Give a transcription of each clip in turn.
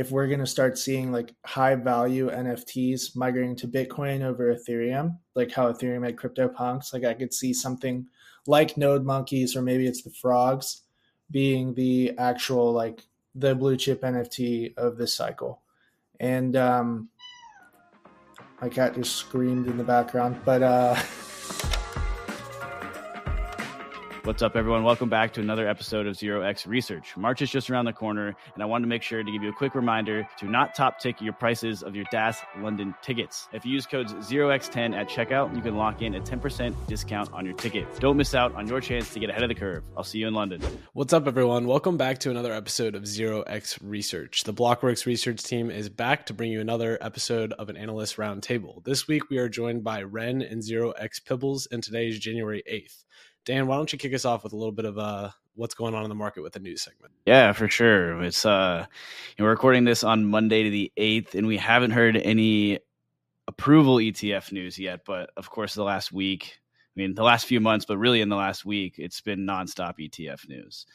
if we're going to start seeing like high value NFTs migrating to Bitcoin over Ethereum, like how Ethereum had CryptoPunks, like I could see something like Node Monkeys or maybe it's the Frogs being the actual like the blue chip NFT of this cycle. And um, my cat just screamed in the background, but uh, What's up, everyone? Welcome back to another episode of Zero X Research. March is just around the corner, and I wanted to make sure to give you a quick reminder to not top tick your prices of your DAS London tickets. If you use codes 0x10 at checkout, you can lock in a 10% discount on your ticket. Don't miss out on your chance to get ahead of the curve. I'll see you in London. What's up, everyone? Welcome back to another episode of Zero X Research. The Blockworks research team is back to bring you another episode of an analyst roundtable. This week, we are joined by Ren and Zero X Pibblez, and today is January 8th. Dan, why don't you kick us off with a little bit of uh, what's going on in the market with the news segment? Yeah, for sure. It's uh, we're recording this on Monday to the eighth, and we haven't heard any approval ETF news yet. But of course, the last week, I mean, the last few months, but really in the last week, it's been nonstop ETF news.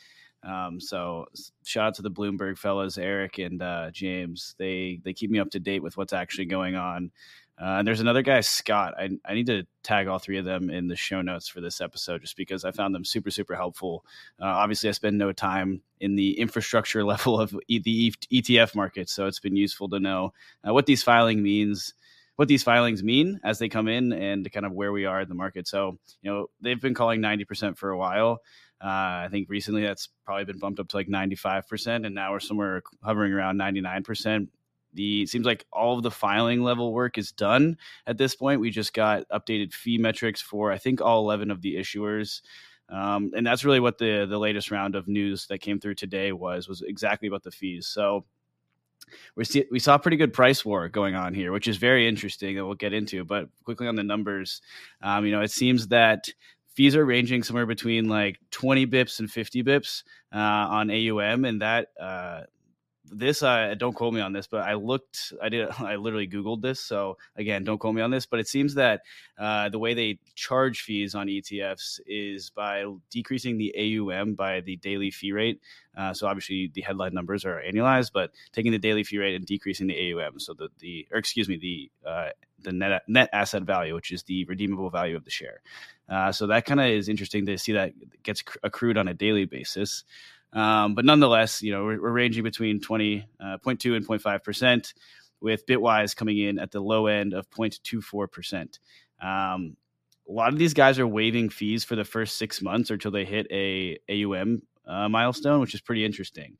Um, so shout out to the Bloomberg fellas, Eric and uh, James. They they keep me up to date with what's actually going on. Uh, and there's another guy, Scott. I, I need to tag all three of them in the show notes for this episode just because I found them super, super helpful. Uh, obviously, I spend no time in the infrastructure level of e- the ETF market, so it's been useful to know uh, what these filing means. What these filings mean as they come in, and kind of where we are in the market. So, you know, they've been calling ninety percent for a while. Uh, I think recently that's probably been bumped up to like 95%, and now we're somewhere hovering around 99% the seems like all of the filing level work is done at this point. We just got updated fee metrics for I think all 11 of the issuers. Um, and that's really what the the latest round of news that came through today was was exactly about the fees. So we see we saw a pretty good price war going on here, which is very interesting that we'll get into. But quickly on the numbers, um, you know, it seems that fees are ranging somewhere between like 20 bips and 50 bips uh, on AUM, and that uh, this uh, don't quote me on this but i looked i did i literally googled this so again don't quote me on this but it seems that uh, the way they charge fees on etfs is by decreasing the aum by the daily fee rate. Uh, so obviously the headline numbers are annualized but taking the daily fee rate and decreasing the aum so the, the or excuse me the uh, the net net asset value which is the redeemable value of the share. Uh, so that kind of is interesting to see that gets accrued on a daily basis um, but nonetheless, you know, we're, we're ranging between 20.2 uh, and 0.5 percent, with Bitwise coming in at the low end of 0.24 percent. Um, a lot of these guys are waiving fees for the first six months or until they hit a AUM uh, milestone, which is pretty interesting.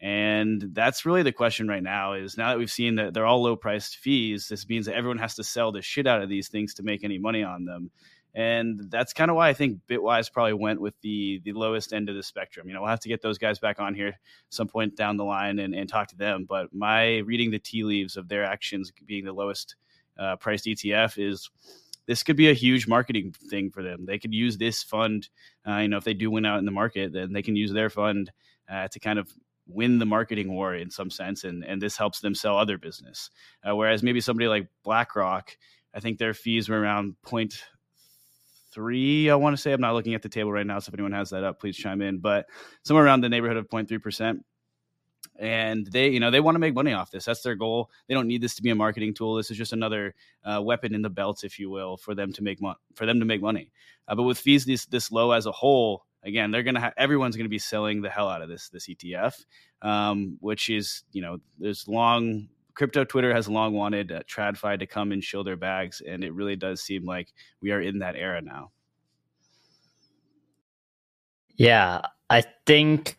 And that's really the question right now is now that we've seen that they're all low priced fees, this means that everyone has to sell the shit out of these things to make any money on them and that's kind of why I think Bitwise probably went with the the lowest end of the spectrum. You know, we'll have to get those guys back on here some point down the line and, and talk to them. But my reading the tea leaves of their actions being the lowest uh, priced ETF is this could be a huge marketing thing for them. They could use this fund, uh, you know, if they do win out in the market, then they can use their fund uh, to kind of win the marketing war in some sense, and and this helps them sell other business. Uh, whereas maybe somebody like BlackRock, I think their fees were around point three. I want to say I'm not looking at the table right now, so if anyone has that up, please chime in. But somewhere around the neighborhood of 0.3 percent. And they, you know, they want to make money off this. That's their goal. They don't need this to be a marketing tool. This is just another uh, weapon in the belt, if you will, for them to make money. For them to make money. Uh, but with fees this this low as a whole, again, they're gonna everyone's gonna be selling the hell out of this this ETF, um, which is you know there's long crypto Twitter has long wanted uh, TradFi to come and show their bags, and it really does seem like we are in that era now. Yeah, I think.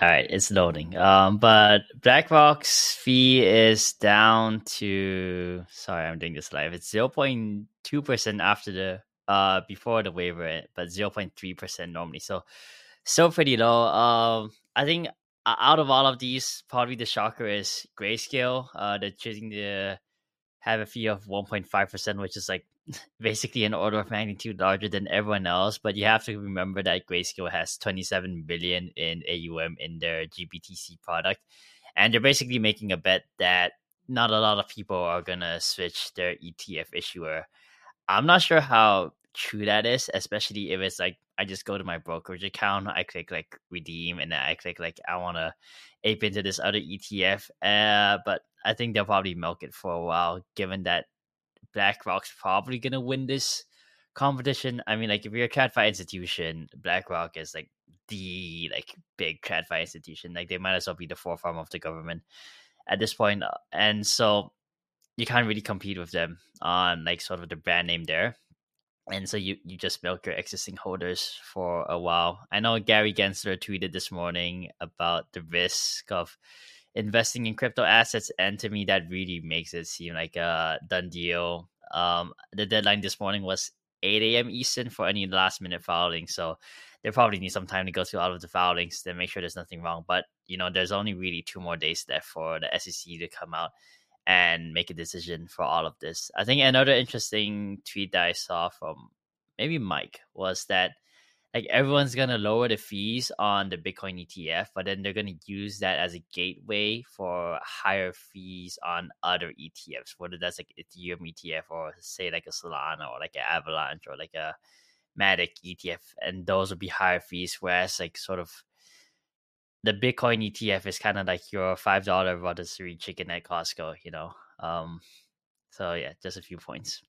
All right, it's loading. Um, but BlackRock's fee is down to. Sorry, I'm doing this live. It's zero point two percent after the uh before the waiver, but zero point three percent normally. So, still pretty low. Um, I think out of all of these, probably the shocker is Grayscale. Uh, they're choosing to have a fee of 1.5%, which is like basically an order of magnitude larger than everyone else. But you have to remember that Grayscale has 27 billion in AUM in their GBTC product. And they're basically making a bet that not a lot of people are going to switch their ETF issuer. I'm not sure how true that is, especially if it's like I just go to my brokerage account, I click like redeem, and then I click like I want to ape into this other ETF. Uh, but I think they'll probably milk it for a while, given that BlackRock's probably gonna win this competition. I mean, like if you're a TradFi institution, BlackRock is like the like big TradFi institution. Like they might as well be the forearm of the government at this point, uh, and so you can't really compete with them on like sort of the brand name there. And so you, you just milk your existing holders for a while. I know Gary Gensler tweeted this morning about the risk of investing in crypto assets, and to me that really makes it seem like a done deal. Um, the deadline this morning was 8 a.m. Eastern for any last minute filing. So they probably need some time to go through all of the filings to make sure there's nothing wrong. But you know, there's only really two more days left for the SEC to come out and make a decision for all of this. I think another interesting tweet that I saw from maybe Mike was that like everyone's gonna lower the fees on the Bitcoin ETF, but then they're gonna use that as a gateway for higher fees on other ETFs, whether that's like Ethereum ETF or say like a Solana or like an Avalanche or like a Matic ETF, and those would be higher fees. Whereas like sort of the Bitcoin ETF is kind of like your five dollar rotisserie chicken at Costco, you know. Um, so yeah, just a few points.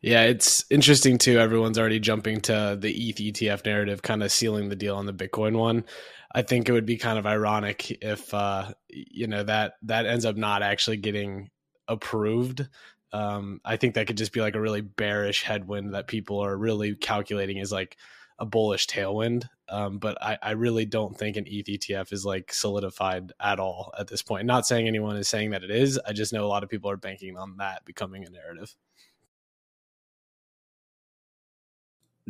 Yeah, it's interesting too. Everyone's already jumping to the ETH ETF narrative, kind of sealing the deal on the Bitcoin one. I think it would be kind of ironic if uh, you know that that ends up not actually getting approved. Um, I think that could just be like a really bearish headwind that people are really calculating is like a bullish tailwind. Um, but I, I really don't think an ETH ETF is like solidified at all at this point. Not saying anyone is saying that it is. I just know a lot of people are banking on that becoming a narrative.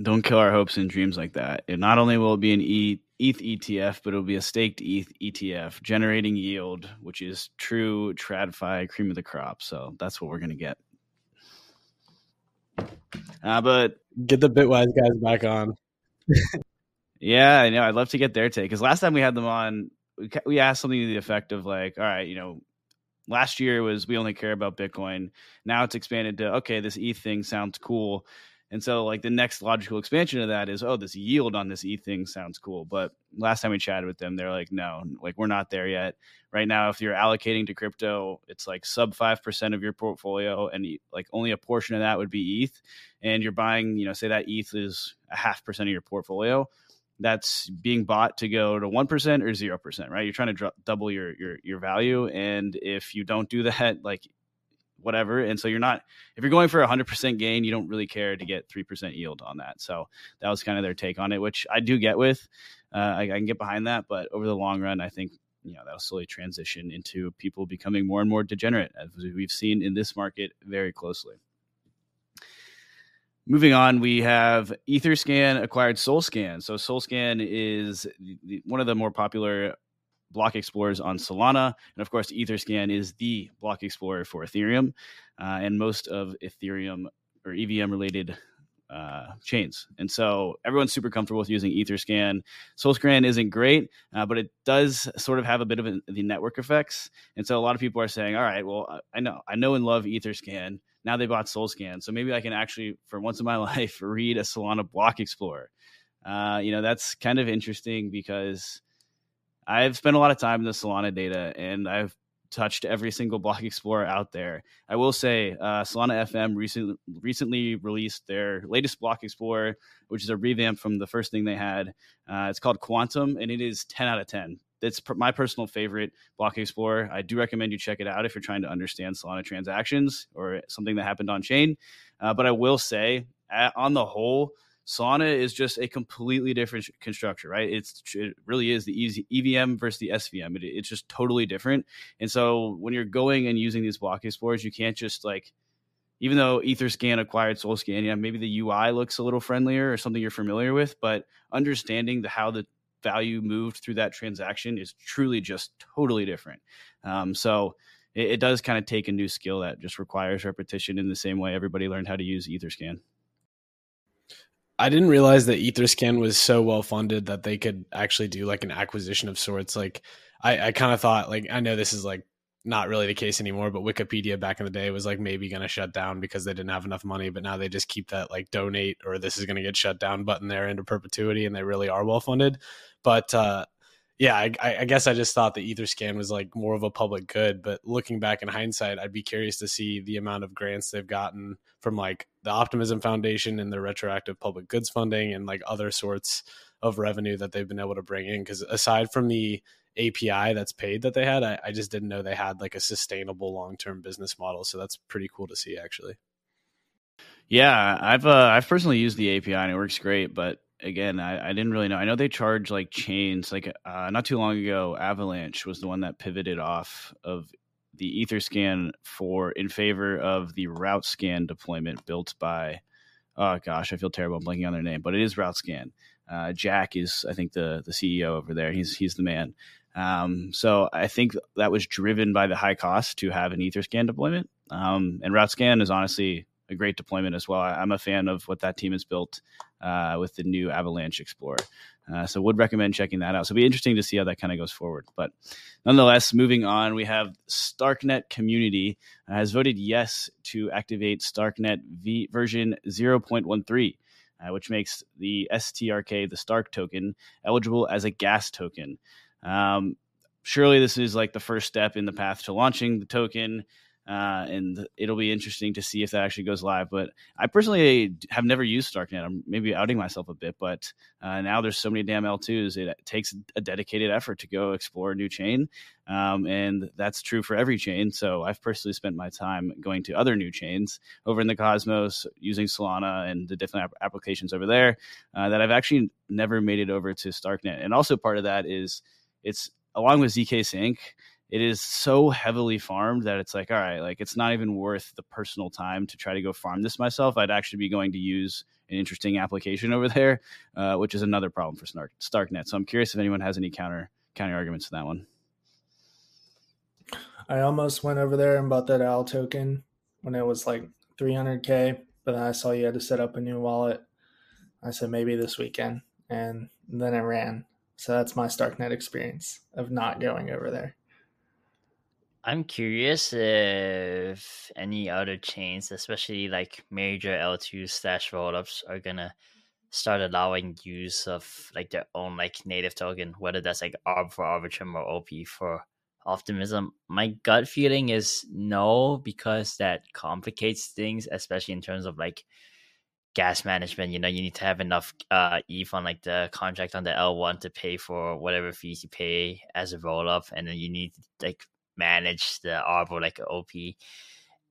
don't kill our hopes and dreams like that. It not only will it be an ETH ETF, but it'll be a staked ETH ETF, generating yield, which is true TradFi cream of the crop. So that's what we're going to get. Uh, but get the Bitwise guys back on. Yeah, I know. I'd love to get their take because last time we had them on, we asked something to the effect of like, all right, you know, last year was we only care about Bitcoin. Now it's expanded to okay, this ETH thing sounds cool and so, like the next logical expansion of that is, oh, this yield on this ETH thing sounds cool. But last time we chatted with them, they're like, no, like we're not there yet. Right now, if you're allocating to crypto, it's like sub five percent of your portfolio, and like only a portion of that would be ETH. And you're buying, you know, say that ETH is a half percent of your portfolio. That's being bought to go to one percent or zero percent, right? You're trying to dr- double your your your value, and if you don't do that, like whatever. And so you're not, if you're going for a 100% gain, you don't really care to get 3% yield on that. So that was kind of their take on it, which I do get with. Uh, I, I, can get behind that. But over the long run, I think, you know, that'll slowly transition into people becoming more and more degenerate, as we've seen in this market very closely. Moving on, we have Etherscan acquired SolScan. So SolScan is one of the more popular block explorers on Solana. And of course, Etherscan is the block explorer for Ethereum uh, and most of Ethereum or EVM related uh, chains. And so everyone's super comfortable with using Etherscan. SolScan isn't great, uh, but it does sort of have a bit of the network effects. And so a lot of people are saying, all right, well, I know, I know and love Etherscan. Now they bought SolScan. So maybe I can actually, for once in my life, read a Solana block explorer. Uh, you know, that's kind of interesting because I've spent a lot of time in the Solana data and I've touched every single block explorer out there. I will say uh, Solana FM recently recently released their latest block explorer, which is a revamp from the first thing they had. Uh, it's called Quantum, and it is 10 out of 10. It's my personal favorite block explorer. I do recommend you check it out if you're trying to understand Solana transactions or something that happened on chain. Uh, but I will say, at, on the whole, Solana is just a completely different construction, right? It's it really is the easy EVM versus the SVM. It, it's just totally different. And so when you're going and using these block explorers, you can't just like, even though EtherScan acquired SolScan, yeah, maybe the UI looks a little friendlier or something you're familiar with, but understanding the how the value moved through that transaction is truly just totally different. Um, so it, it does kind of take a new skill that just requires repetition in the same way everybody learned how to use EtherScan. I didn't realize that Etherscan was so well funded that they could actually do like an acquisition of sorts. Like I, I kind of thought like I know this is like not really the case anymore, but Wikipedia back in the day was like maybe going to shut down because they didn't have enough money. But now they just keep that like donate or this is going to get shut down button there into perpetuity, and they really are well funded. But uh, yeah, I, I, guess I just thought the Etherscan was like more of a public good. But looking back in hindsight, I'd be curious to see the amount of grants they've gotten from like the Optimism Foundation and the retroactive public goods funding and like other sorts of revenue that they've been able to bring in. Because aside from the API that's paid that they had. I, I just didn't know they had like a sustainable long term business model. So that's pretty cool to see actually. Yeah, I've uh, I've personally used the API and it works great, but again, I, I didn't really know. I know they charge like chains. Like uh, not too long ago, Avalanche was the one that pivoted off of the EtherScan for in favor of the RouteScan deployment built by. Oh gosh, I feel terrible. I'm blanking on their name, but it is RouteScan. Uh, Jack is, I think, the the CEO over there. He's he's the man. Um, so I think that was driven by the high cost to have an EtherScan deployment. Um, and RouteScan is honestly a great deployment as well. I, am a fan of what that team has built uh, with the new Avalanche Explorer. Uh, so would recommend checking that out. So it'll be interesting to see how that kind of goes forward. But nonetheless, moving on, we have Starknet community uh, has voted yes to activate Starknet v- version 0.13. Uh, which makes the STRK, the Stark token, eligible as a gas token. Um, surely this is like the first step in the path to launching the token. Uh, and it'll be interesting to see if that actually goes live. But I personally have never used Starknet. I'm maybe outing myself a bit, but uh, now there's so many damn L2s. It takes a dedicated effort to go explore a new chain, um, and that's true for every chain. So I've personally spent my time going to other new chains over in the Cosmos, using Solana and the different applications over there uh, that I've actually never made it over to Starknet. And also part of that is it's along with zkSync it is so heavily farmed that it's like all right like it's not even worth the personal time to try to go farm this myself. I'd actually be going to use an interesting application over there uh, which is another problem for Snark, starknet. So i'm curious if anyone has any counter counter arguments to that one. I almost went over there and bought that al token when it was like 300k but then i saw you had to set up a new wallet. I said maybe this weekend and then i ran. So that's my Starknet experience of not going over there. I'm curious if any other chains, especially like major L2 stash rollups, are gonna start allowing use of like their own like native token, whether that's like Arb for Arbitrum or OP for Optimism. My gut feeling is no, because that complicates things, especially in terms of like gas management, you know, you need to have enough uh ETH on like the contract on the L1 to pay for whatever fees you pay as a roll up, and then you need like manage the Arbor like OP.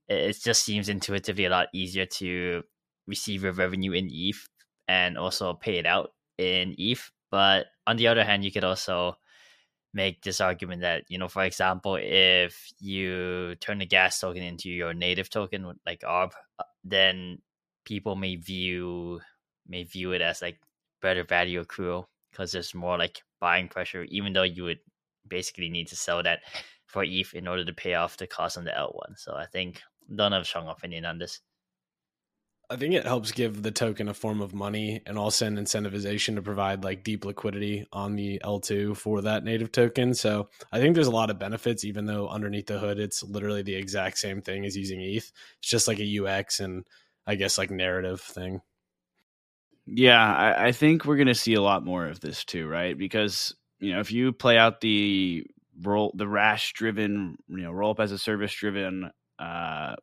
It just seems intuitively a lot easier to receive your revenue in ETH and also pay it out in ETH. But on the other hand, you could also make this argument that you know for example if you turn the gas token into your native token like arb uh, then people may view may view it as like better value accrual because there's more like buying pressure, even though you would basically need to sell that for ETH in order to pay off the cost on the L1. So I think don't have a strong opinion on this. I think it helps give the token a form of money and also an incentivization to provide like deep liquidity on the L2 for that native token. So I think there's a lot of benefits, even though underneath the hood, it's literally the exact same thing as using ETH. It's just like a UX and I guess like narrative thing. Yeah, I, I think we're gonna see a lot more of this too, right? Because you know, if you play out the roll, the RAS driven, you know, roll up as a service driven uh,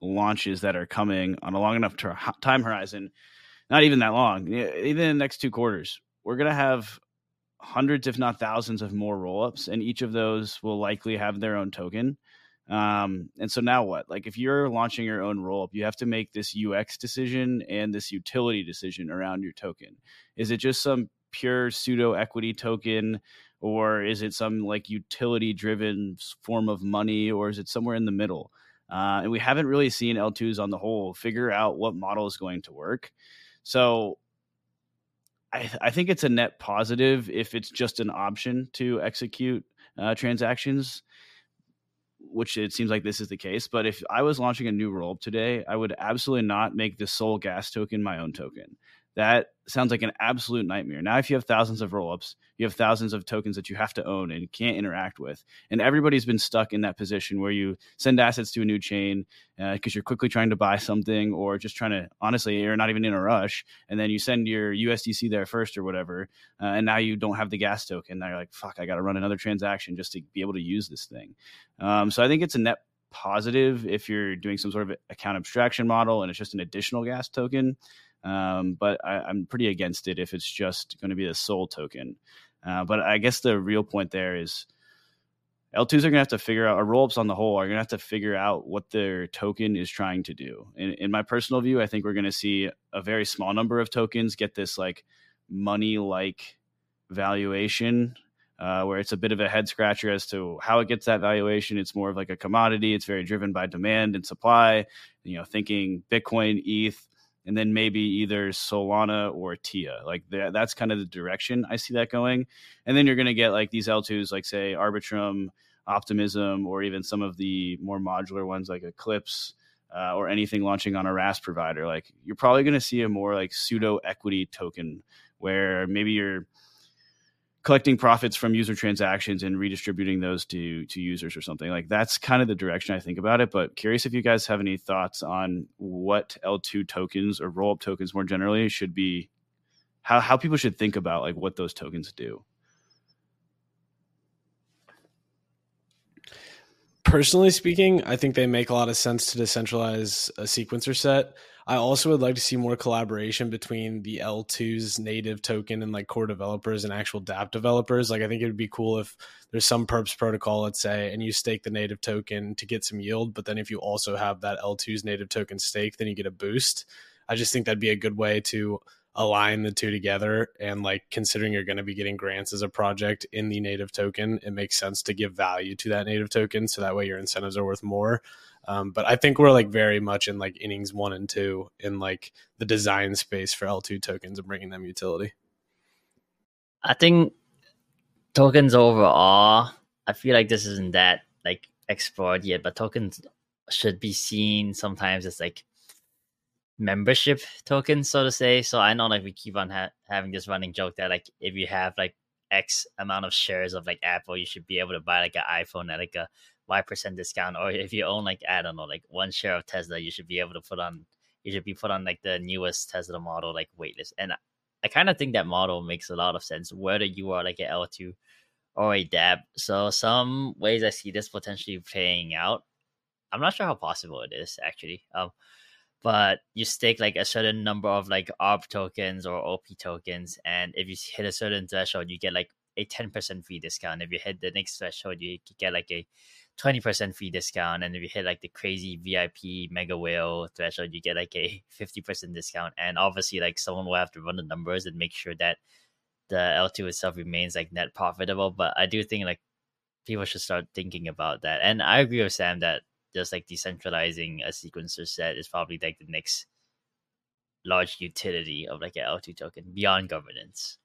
launches that are coming on a long enough time horizon, not even that long, even in the next two quarters, we're gonna have hundreds, if not thousands, of more roll ups, and each of those will likely have their own token. Um, and so now what? Like if you're launching your own roll up, you have to make this UX decision and this utility decision around your token. Is it just some pure pseudo equity token, or is it some like utility driven form of money, or is it somewhere in the middle? Uh, and we haven't really seen L2s on the whole figure out what model is going to work. So I, I think it's a net positive if it's just an option to execute uh, transactions which it seems like this is the case. But if I was launching a new roll today, I would absolutely not make the sole gas token my own token. That sounds like an absolute nightmare. Now, if you have thousands of rollups, you have thousands of tokens that you have to own and can't interact with. And everybody's been stuck in that position where you send assets to a new chain because uh, you're quickly trying to buy something or just trying to, honestly, you're not even in a rush. And then you send your USDC there first or whatever. Uh, and now you don't have the gas token. Now you're like, fuck, I got to run another transaction just to be able to use this thing. Um, so I think it's a net positive if you're doing some sort of account abstraction model and it's just an additional gas token. Um, but I, am pretty against it if it's just going to be a sole token. Uh, but I guess the real point there is L2s are going to have to figure out, or rollups on the whole are going to have to figure out what their token is trying to do. In, in my personal view, I think we're going to see a very small number of tokens get this like money like valuation uh, where it's a bit of a head scratcher as to how it gets that valuation. It's more of like a commodity. It's very driven by demand and supply. You know, thinking Bitcoin, ETH, and then maybe either Solana or TIA. Like that, that's kind of the direction I see that going. And then you're going to get like these L2s, like say Arbitrum, Optimism, or even some of the more modular ones like Eclipse. Uh, or anything launching on a RAS provider, like you're probably going to see a more like pseudo equity token where maybe you're collecting profits from user transactions and redistributing those to to users or something. Like that's kind of the direction i think about it but curious if you guys have any thoughts on what l2 tokens or roll up tokens more generally should be how, how people should think about like what those tokens do. Personally speaking i think they make a lot of sense to decentralize a sequencer set I also would like to see more collaboration between the L2's native token and like core developers and actual dApp developers. Like I think it would be cool if there's some perps protocol, let's say, and you stake the native token to get some yield, but then if you also have that L2's native token stake, then you get a boost. I just think that'd be a good way to align the two together and like considering you're going to be getting grants as a project in the native token it makes sense to give value to that native token so that way your incentives are worth more um, but I think we're like very much in like innings one and two in like the design space for L2 tokens and bringing them utility. I think tokens overall, I feel like this isn't that like explored yet, but tokens should be seen sometimes as like membership tokens, so to say. So I know like we keep on ha- having this running joke that like if you have like X amount of shares of like Apple, you should be able to buy like an iPhone at like a Y percent discount, or if you own like I don't know, like one share of Tesla, you should be able to put on you should be put on like the newest Tesla model like waitlist. And I, I kind of think that model makes a lot of sense, whether you are like an L two or a dApp. So some ways I see this potentially playing out. I'm not sure how possible it is actually. Um, but you stake like a certain number of like ARB tokens or OP tokens, and if you hit a certain threshold, you get like a 10% fee discount. If you hit the next threshold, you get like a 20% fee discount. And if you hit like the crazy VIP mega whale threshold, you get like a 50% discount. And obviously, like someone will have to run the numbers and make sure that the L2 itself remains like net profitable. But I do think like people should start thinking about that. And I agree with Sam that just like decentralizing a sequencer set is probably like the next large utility of like an L2 token beyond governance.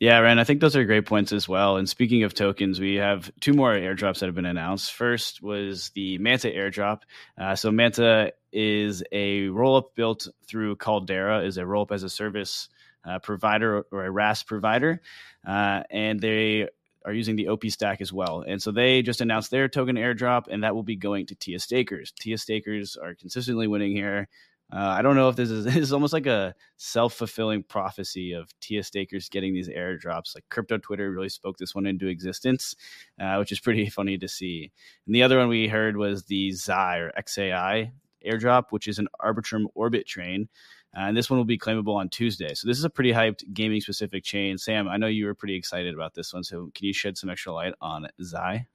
Yeah, Ren, I think those are great points as well. And speaking of tokens, we have two more airdrops that have been announced. First was the Manta airdrop. Uh, so Manta is a rollup built through Caldera, is a rollup as a service uh, provider or a RAS provider, uh, and they are using the OP stack as well. And so they just announced their token airdrop, and that will be going to TIA stakers. TIA stakers are consistently winning here. Uh, I don't know if this is, this is almost like a self fulfilling prophecy of TIA stakers getting these airdrops. Like crypto Twitter really spoke this one into existence, uh, which is pretty funny to see. And the other one we heard was the XAI or XAI airdrop, which is an Arbitrum Orbit train. Uh, and this one will be claimable on Tuesday. So this is a pretty hyped gaming specific chain. Sam, I know you were pretty excited about this one. So can you shed some extra light on XAI?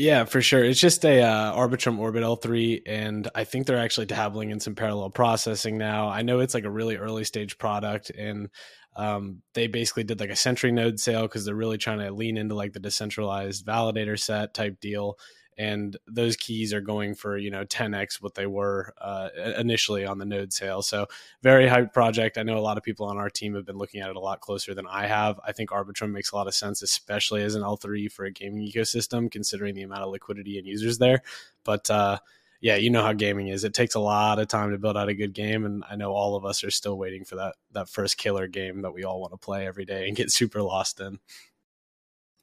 Yeah, for sure. It's just a uh, Arbitrum Orbit L3, and I think they're actually dabbling in some parallel processing now. I know it's like a really early stage product, and um, they basically did like a Sentry node sale because they're really trying to lean into like the decentralized validator set type deal and those keys are going for you know 10x what they were uh, initially on the node sale so very hyped project i know a lot of people on our team have been looking at it a lot closer than i have i think arbitrum makes a lot of sense especially as an l3 for a gaming ecosystem considering the amount of liquidity and users there but uh, yeah, you know how gaming is. It takes a lot of time to build out a good game, and I know all of us are still waiting for that that first killer game that we all want to play every day and get super lost in.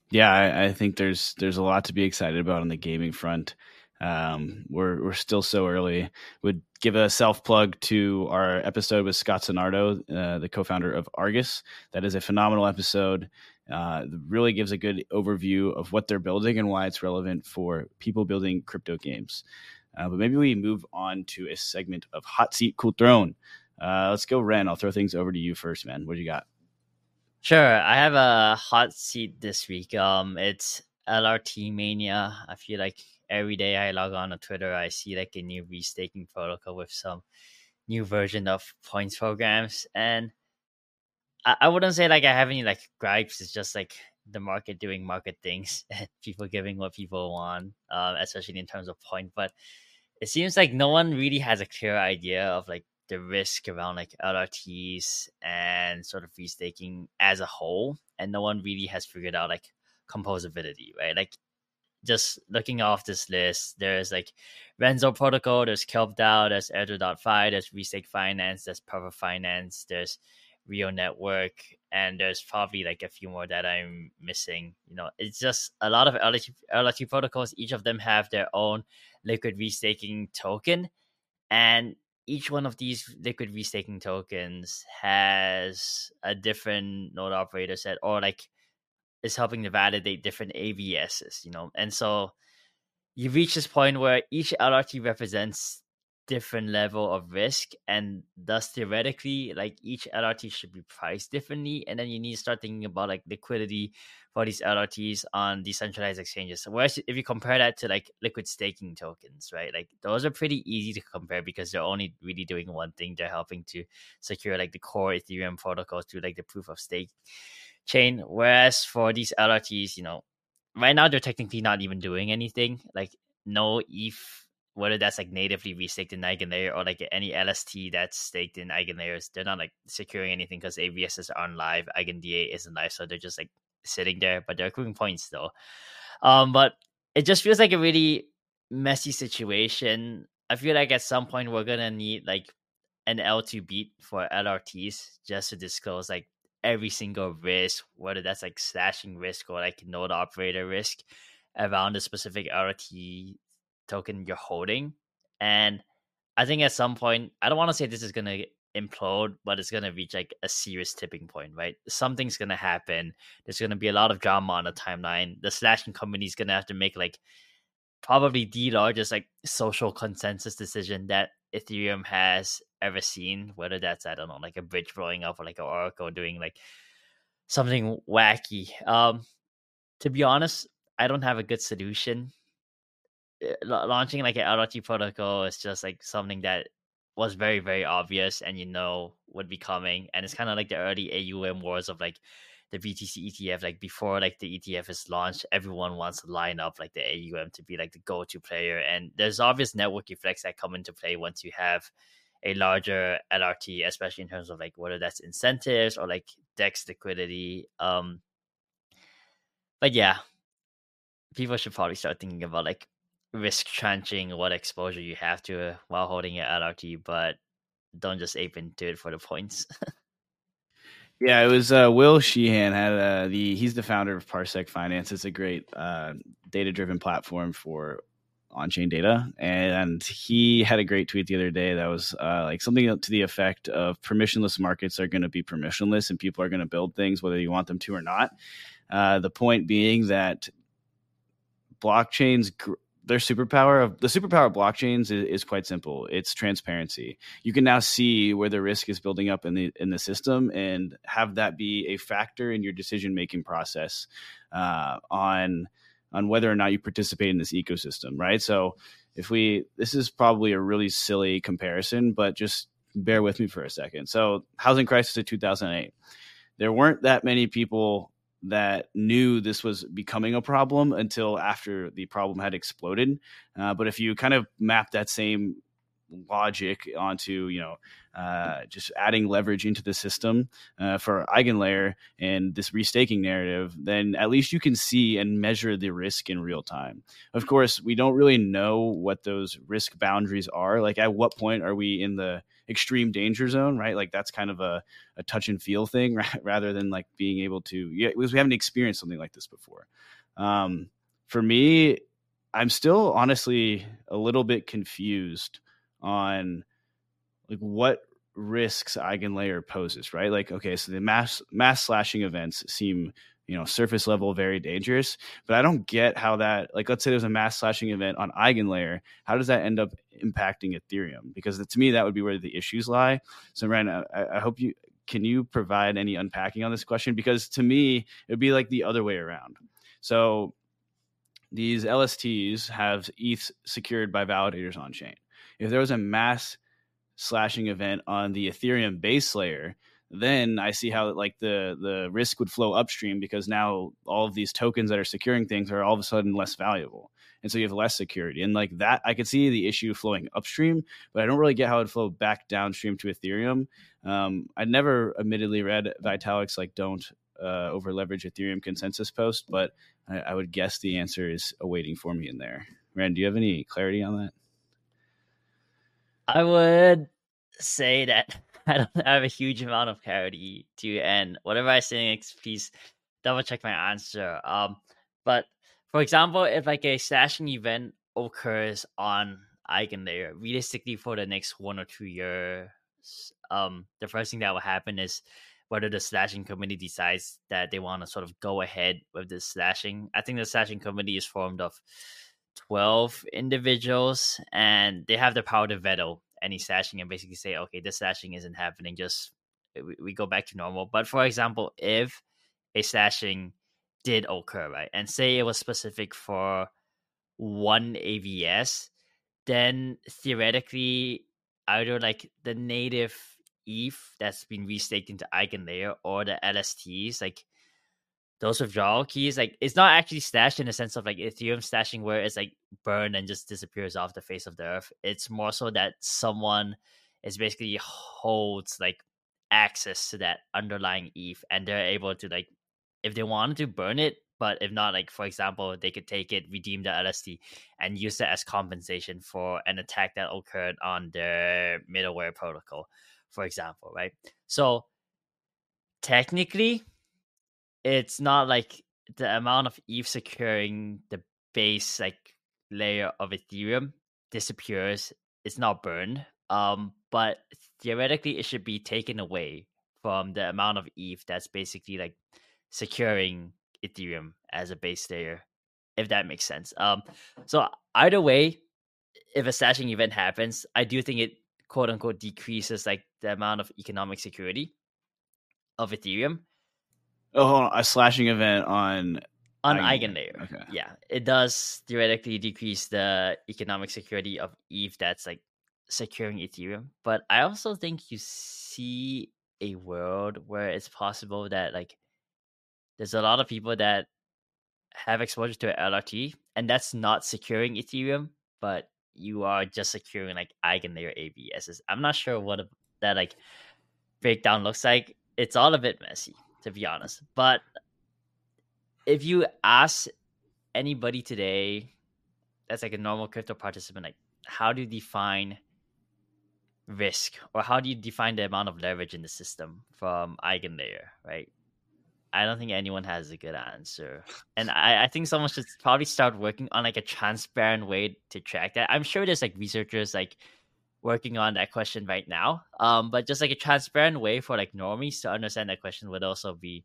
Yeah, I, I think there's there's a lot to be excited about on the gaming front. Um, we're we're still so early. Would give a self plug to our episode with Scott Sunarto, uh, the co-founder of Argus. That is a phenomenal episode. Uh, really gives a good overview of what they're building and why it's relevant for people building crypto games. Uh, but maybe we move on to a segment of Hot Seat Cool Throne. Uh, let's go, Ren. I'll throw things over to you first, man. What do you got? Sure. I have a hot seat this week. Um, it's LRT Mania. I feel like every day I log on to Twitter, I see like a new restaking protocol with some new version of points programs. And I, I wouldn't say like I have any like gripes. It's just like the market doing market things and people giving what people want, um, especially in terms of point. But it seems like no one really has a clear idea of like the risk around um, like LRTs and sort of restaking as a whole, and no one really has figured out like composability, right? Like just looking off this list, there's like Renzo Protocol, there's KelpDAO, there's Airdrop.fi, there's Restake Finance, there's Puffer Finance, there's Rio Network, and there's probably like a few more that I'm missing. You know, it's just a lot of LRT, LRT protocols. Each of them have their own liquid restaking token, and each one of these liquid restaking tokens has a different node operator set or like is helping to validate different AVSs, you know. And so you reach this point where each LRT represents different level of risk and thus theoretically like each lrt should be priced differently and then you need to start thinking about like liquidity for these lrts on decentralized exchanges. So whereas if you compare that to like liquid staking tokens right? Like those are pretty easy to compare because they're only really doing one thing. They're helping to secure like the core ethereum protocols through like the proof of stake chain. Whereas for these lrts you know right now they're technically not even doing anything. Like no eth whether that's like natively restaked in Eigenlayer or like any LST that's staked in Eigenlayers, they're not like securing anything because AVSs aren't live, EigenDA isn't live, so they're just like sitting there, but they're accruing points still. Um, but it just feels like a really messy situation. I feel like at some point we're gonna need like an L2 beat for LRTs just to disclose like every single risk, whether that's like slashing risk or like node operator risk around a specific LRT token you're holding. And I think at some point, I don't want to say this is going to implode, but it's going to reach like a serious tipping point, right? Something's going to happen. There's going to be a lot of drama on the timeline. The slashing company is going to have to make like probably the largest like social consensus decision that Ethereum has ever seen, whether that's, I don't know, like a bridge blowing up or like an Oracle doing like something wacky. Um, to be honest, I don't have a good solution launching like an LRT protocol is just like something that was very very obvious and you know would be coming and it's kind of like the early AUM wars of like the BTC ETF like before like the ETF is launched everyone wants to line up like the AUM to be like the go-to player and there's obvious network effects that come into play once you have a larger LRT especially in terms of like whether that's incentives or like DEX liquidity um but yeah people should probably start thinking about like risk tranching what exposure you have to while holding your LRT, but don't just ape into it for the points. yeah, it was uh, Will Sheehan had uh, the he's the founder of Parsec Finance. It's a great uh, data driven platform for on chain data, and he had a great tweet the other day that was uh, like something to the effect of permissionless markets are going to be permissionless, and people are going to build things whether you want them to or not. Uh, the point being that blockchains gr- their superpower of the superpower of blockchains is, is, quite simple. It's transparency. You can now see where the risk is building up in the in the system and have that be a factor in your decision making process uh, on on whether or not you participate in this ecosystem. Right. So if we this is probably a really silly comparison, but just bear with me for a second. So housing crisis of 2008. There weren't that many people that knew this was becoming a problem until after the problem had exploded. Uh, but if you kind of map that same logic onto you know uh, just adding leverage into the system uh, for eigenlayer and this restaking narrative then at least you can see and measure the risk in real time of course we don't really know what those risk boundaries are like at what point are we in the extreme danger zone right like that's kind of a, a touch and feel thing rather than like being able to yeah because we haven't experienced something like this before um, for me i'm still honestly a little bit confused on like what risks eigenlayer poses, right? Like, okay, so the mass mass slashing events seem you know surface level very dangerous but i don't get how that like let's say there's a mass slashing event on eigenlayer how does that end up impacting ethereum? Because to me that would be where the issues lie. So Ren i, I hope you can you provide any unpacking on this question? Because to me it would be like the other way around. So these lsts have eth secured by validators on chain if there was a mass slashing event on the Ethereum base layer, then I see how like the the risk would flow upstream because now all of these tokens that are securing things are all of a sudden less valuable, and so you have less security. And like that, I could see the issue flowing upstream, but I don't really get how it flow back downstream to Ethereum. Um, I never, admittedly, read Vitalik's like don't uh, over leverage Ethereum consensus post, but I, I would guess the answer is awaiting for me in there. Ren, do you have any clarity on that? I would say that I don't have a huge amount of clarity to, and whatever I say next, please double check my answer. Um, but for example, if like a slashing event occurs on Eigenlayer, realistically for the next one or two years, um, the first thing that will happen is whether the slashing committee decides that they want to sort of go ahead with the slashing. I think the slashing committee is formed of 12 individuals and they have the power to veto any slashing and basically say, okay, this slashing isn't happening. Just eh, we, we go back to normal. But for example, if a slashing did occur, right, and say it was specific for one AVS, then theoretically, either like the native ETH that's been restaked into Eigenlayer or the LSTs, like those withdrawal keys, like it's not actually slashed in the sense of like Ethereum slashing where it's like burned and just disappears off the face of the earth. It's more so that someone is basically holds like access to that underlying ETH and they're able to like if they wanted to burn it, but if not, like for example, they could take it, redeem the LST, and use that as compensation for an attack that occurred on their middleware protocol, for example, right? So technically it's not like the amount of ETH securing the base like layer of Ethereum disappears. It's not burned. Um, but theoretically, it should be taken away from the amount of ETH that's basically like securing Ethereum as a base layer, if that makes sense. Um, so either way, if a slashing event happens, I do think it quote unquote decreases like the amount of economic security of Ethereum. Oh, on. a slashing event on on Eigenlayer. Okay. Yeah, it does theoretically decrease the economic security of ETH that's like securing Ethereum. But I also think you see a world where it's possible that like there's a lot of people that have exposure to LRT and that's not securing Ethereum, but you are just securing like Eigenlayer AVSs. I'm not sure what that like breakdown looks like. It's all a bit messy to be honest. But if you ask anybody today that's like a normal crypto participant, like how do you define risk or how do you define the amount of leverage in the system from Eigenlayer, right? I don't think anyone has a good answer. And I, I think someone should probably start working on like a transparent way to track that. I'm sure there's like researchers like working on that question right now. Um, but just like a transparent way for like normies to understand that question would also be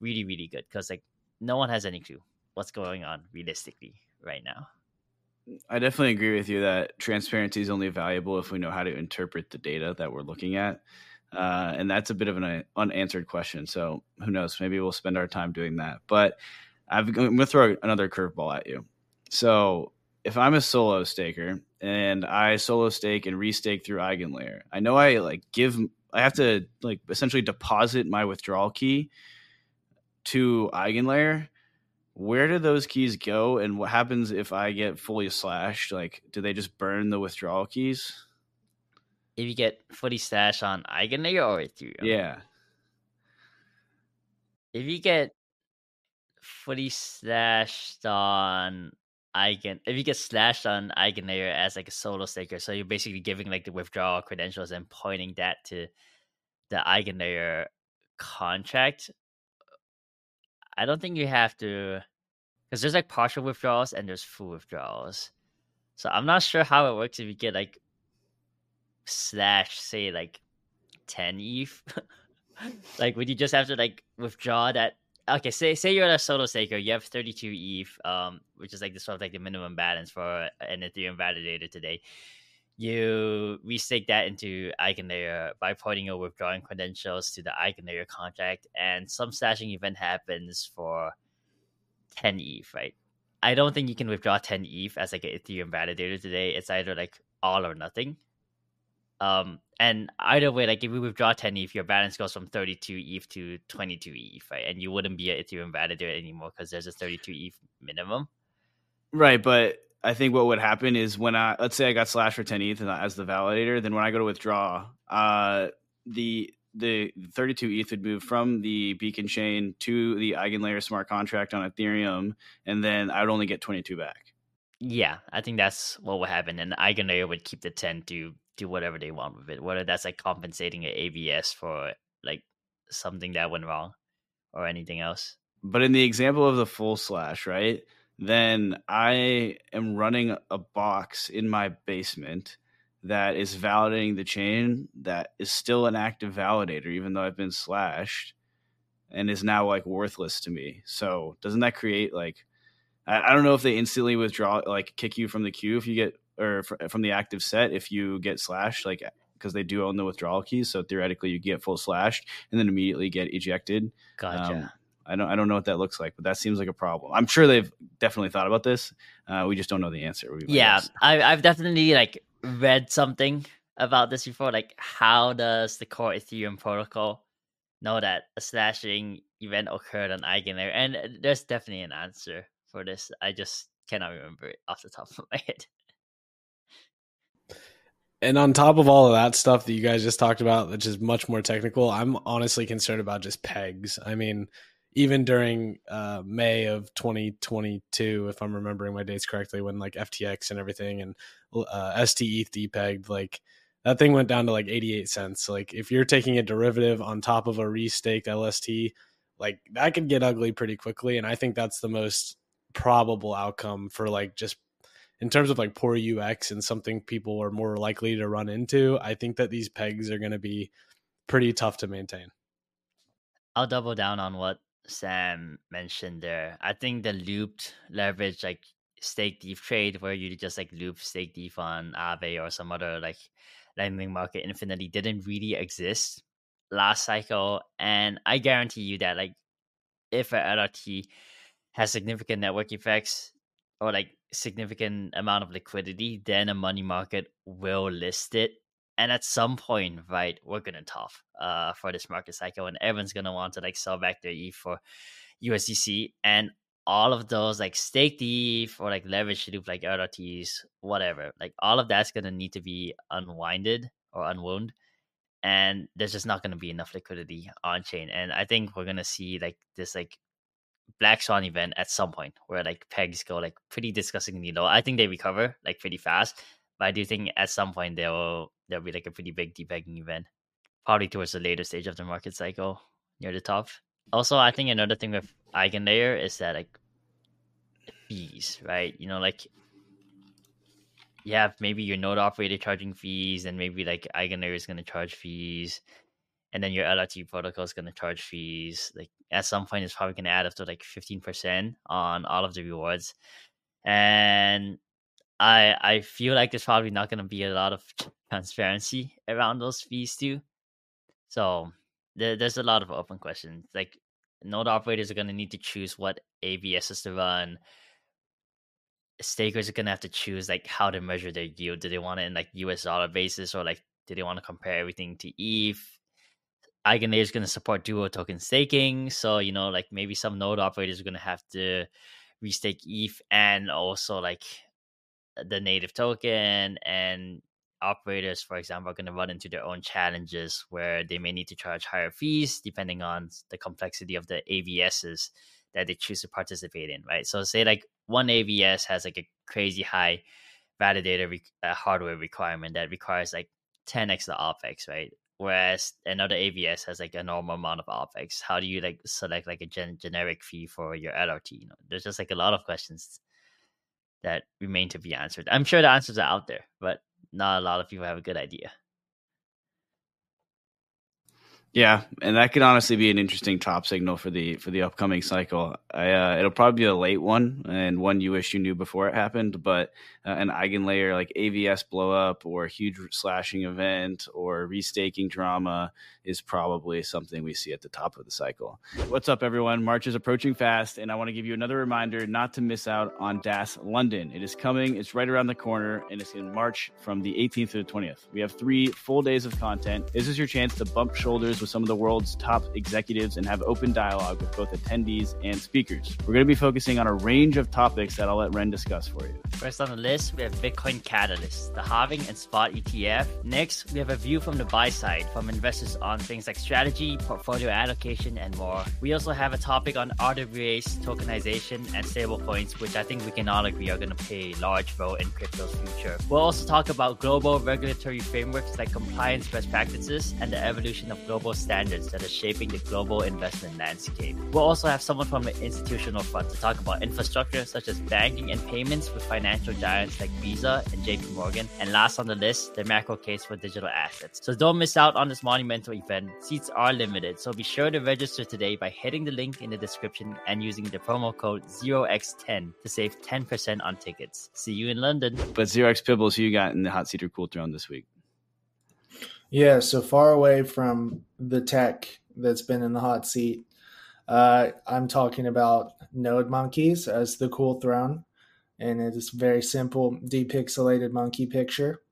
really, really good because like no one has any clue what's going on realistically right now. I definitely agree with you that transparency is only valuable if we know how to interpret the data that we're looking at. Uh, and that's a bit of an unanswered question. So who knows? Maybe we'll spend our time doing that. But i am going to throw another curveball at you. So if I'm a solo staker and I solo stake and restake through Eigenlayer, I know I like give I have to like essentially deposit my withdrawal key to Eigenlayer. Where do those keys go, and what happens if I get fully slashed? Like, do they just burn the withdrawal keys? if you get fully slashed on Eigenlayer or Ethereum. Yeah. If you get fully slashed on Eigen, if you get slashed on Eigenlayer as like a solo staker, so you're basically giving like the withdrawal credentials and pointing that to the Eigenlayer contract. I don't think you have to, because there's like partial withdrawals and there's full withdrawals. So I'm not sure how it works if you get like slash say like 10 ETH. like would you just have to like withdraw that okay, say say you're a solo staker, you have 32 ETH, um, which is like the sort of like the minimum balance for an Ethereum validator today. You restake that into Eigenlayer by pointing your withdrawing credentials to the Eigenlayer contract, and some slashing event happens for 10 ETH, right? I don't think you can withdraw 10 ETH as like an Ethereum validator today. It's either like all or nothing. Um, and either way, like if you withdraw 10 ETH, your balance goes from 32 ETH to 22 ETH, right? And you wouldn't be an Ethereum validator anymore because there's a 32 ETH minimum. Right, but I think what would happen is when I let's say I got slashed for 10 ETH as the validator, then when I go to withdraw, uh, the the 32 ETH would move from the beacon chain to the Eigenlayer smart contract on Ethereum, and then I would only get 22 back. Yeah, I think that's what would happen, and Eigenlayer would keep the 10 to do whatever they want with it, whether that's like compensating an AVS for like something that went wrong or anything else. But in the example of the full slash, right? Then I am running a box in my basement that is validating the chain that is still an active validator, even though I've been slashed and is now like worthless to me. So doesn't that create like I, I don't know if they instantly withdraw like kick you from the queue if you get or from the active set if you get slashed, like because they do own the withdrawal keys. So theoretically, you get full slashed and then immediately get ejected. Gotcha. Um, I don't I don't know what that looks like, but that seems like a problem. I'm sure they've definitely thought about this. Uh, we just don't know the answer. Yeah, I, I've definitely like read something about this before. Like, how does the core Ethereum protocol know that a slashing event occurred on Eigenlayer? And there's definitely an answer for this. I just cannot remember it off the top of my head and on top of all of that stuff that you guys just talked about, which is much more technical, I'm honestly concerned about just pegs. I mean, even during uh, May of 2022, if I'm remembering my dates correctly, when like FTX and everything and uh, ETH depegged, like that thing went down to like 88 cents. Like if you're taking a derivative on top of a restaked LST, like that could get ugly pretty quickly. And I think that's the most probable outcome for like just in terms of like poor UX and something people are more likely to run into, I think that these pegs are going to be pretty tough to maintain. I'll double down on what Sam mentioned there. I think the looped leverage, like stake deep trade, where you just like loop stake deep on Aave or some other like lending market infinity, didn't really exist last cycle. And I guarantee you that like if an LRT has significant network effects or like significant amount of liquidity, then a money market will list it. And at some point, right, we're gonna tough uh for this market cycle, and everyone's gonna want to like sell back their E for USDC, and all of those like stake ETH or like leverage loop like LRTs, whatever, like all of that's gonna need to be unwinded or unwound, and there's just not gonna be enough liquidity on chain. And I think we're gonna see like this like Black Swan event at some point where like pegs go like pretty disgustingly low. I think they recover like pretty fast, but I do think at some point they'll there'll be like a pretty big depegging event, probably towards the later stage of the market cycle near the top. Also, I think another thing with Eigenlayer is that like fees, right? You know, like you have maybe your node operator charging fees, and maybe like Eigenlayer is going to charge fees and then your LRT protocol is going to charge fees. Like at some point, it's probably going to add up to like fifteen percent on all of the rewards, and I I feel like there's probably not going to be a lot of transparency around those fees too. So there, there's a lot of open questions. Like node operators are going to need to choose what AVSs to run. Stakers are going to have to choose like how to measure their yield. Do they want it in like US dollar basis or like do they want to compare everything to ETH? Eigenlayer is going to support dual token staking. So, you know, like maybe some node operators are going to have to restake ETH and also like the native token. And operators, for example, are going to run into their own challenges where they may need to charge higher fees depending on the complexity of the AVSs that they choose to participate in, right? So, say like one AVS has like a crazy high validator re- uh, hardware requirement that requires like 10x the OPEX, right? Whereas another AVS has like a normal amount of OPEX. How do you like select like a gen- generic fee for your LRT? You know, there's just like a lot of questions that remain to be answered. I'm sure the answers are out there, but not a lot of people have a good idea. Yeah, and that could honestly be an interesting top signal for the for the upcoming cycle. I, uh, it'll probably be a late one and one you wish you knew before it happened. But uh, an eigenlayer like AVS blow up or a huge slashing event or restaking drama is probably something we see at the top of the cycle. What's up, everyone? March is approaching fast, and I want to give you another reminder not to miss out on DAS London. It is coming; it's right around the corner, and it's in March from the 18th to the 20th. We have three full days of content. This is your chance to bump shoulders with some of the world's top executives and have open dialogue with both attendees and speakers. We're going to be focusing on a range of topics that I'll let Ren discuss for you. First on the list, we have Bitcoin Catalyst, the halving and spot ETF. Next, we have a view from the buy side from investors on things like strategy, portfolio allocation, and more. We also have a topic on RWA's tokenization and stablecoins, which I think we can all agree are going to play a large role in crypto's future. We'll also talk about global regulatory frameworks like compliance best practices and the evolution of global standards that are shaping the global investment landscape. We'll also have someone from the institutional front to talk about infrastructure such as banking and payments with financial giants like Visa and JP Morgan. And last on the list, the macro case for digital assets. So don't miss out on this monumental event. Seats are limited, so be sure to register today by hitting the link in the description and using the promo code 0x10 to save 10% on tickets. See you in London. But 0x Pibblez, who you got in the hot seat or cool throne this week? Yeah, so far away from the tech that's been in the hot seat, uh, I'm talking about Node Monkeys as the cool throne, and it is very simple, depixelated monkey picture.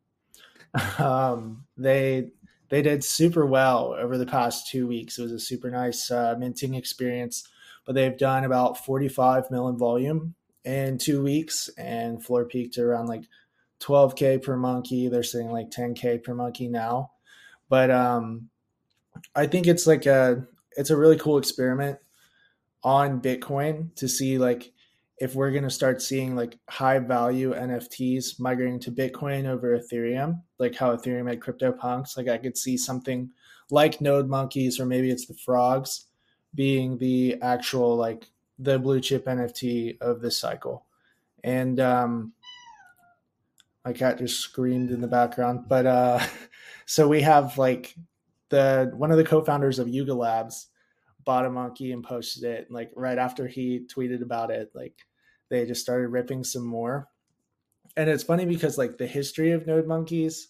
um, they they did super well over the past two weeks. It was a super nice uh, minting experience, but they've done about 45 million volume in two weeks, and floor peaked around like 12k per monkey. They're sitting like 10k per monkey now but um, I think it's like a it's a really cool experiment on Bitcoin to see like if we're going to start seeing like high value NFTs migrating to Bitcoin over Ethereum, like how Ethereum had CryptoPunks. Like I could see something like Node Monkeys or maybe it's the Frogs being the actual like the blue chip NFT of this cycle. And um, my cat just screamed in the background, but uh, so we have like the one of the co-founders of Yuga Labs bought a monkey and posted it. And like right after he tweeted about it, like they just started ripping some more. And it's funny because like the history of node monkeys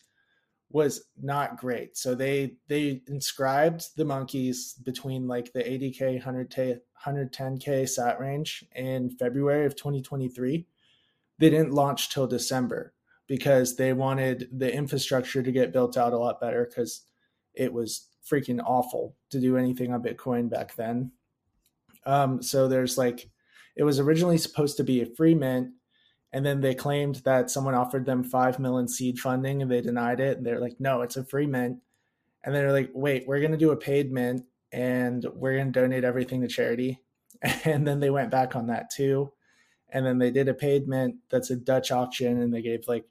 was not great. So they they inscribed the monkeys between like the 80k 100k 110k sat range in February of 2023. They didn't launch till December because they wanted the infrastructure to get built out a lot better because it was freaking awful to do anything on Bitcoin back then. Um, so there's like, it was originally supposed to be a free mint, and then they claimed that someone offered them five million seed funding, and they denied it. And they're like, no, it's a free mint. And they're like, wait, we're gonna do a paid mint, and we're gonna donate everything to charity. And then they went back on that too. And then they did a paid mint that's a Dutch auction, and they gave like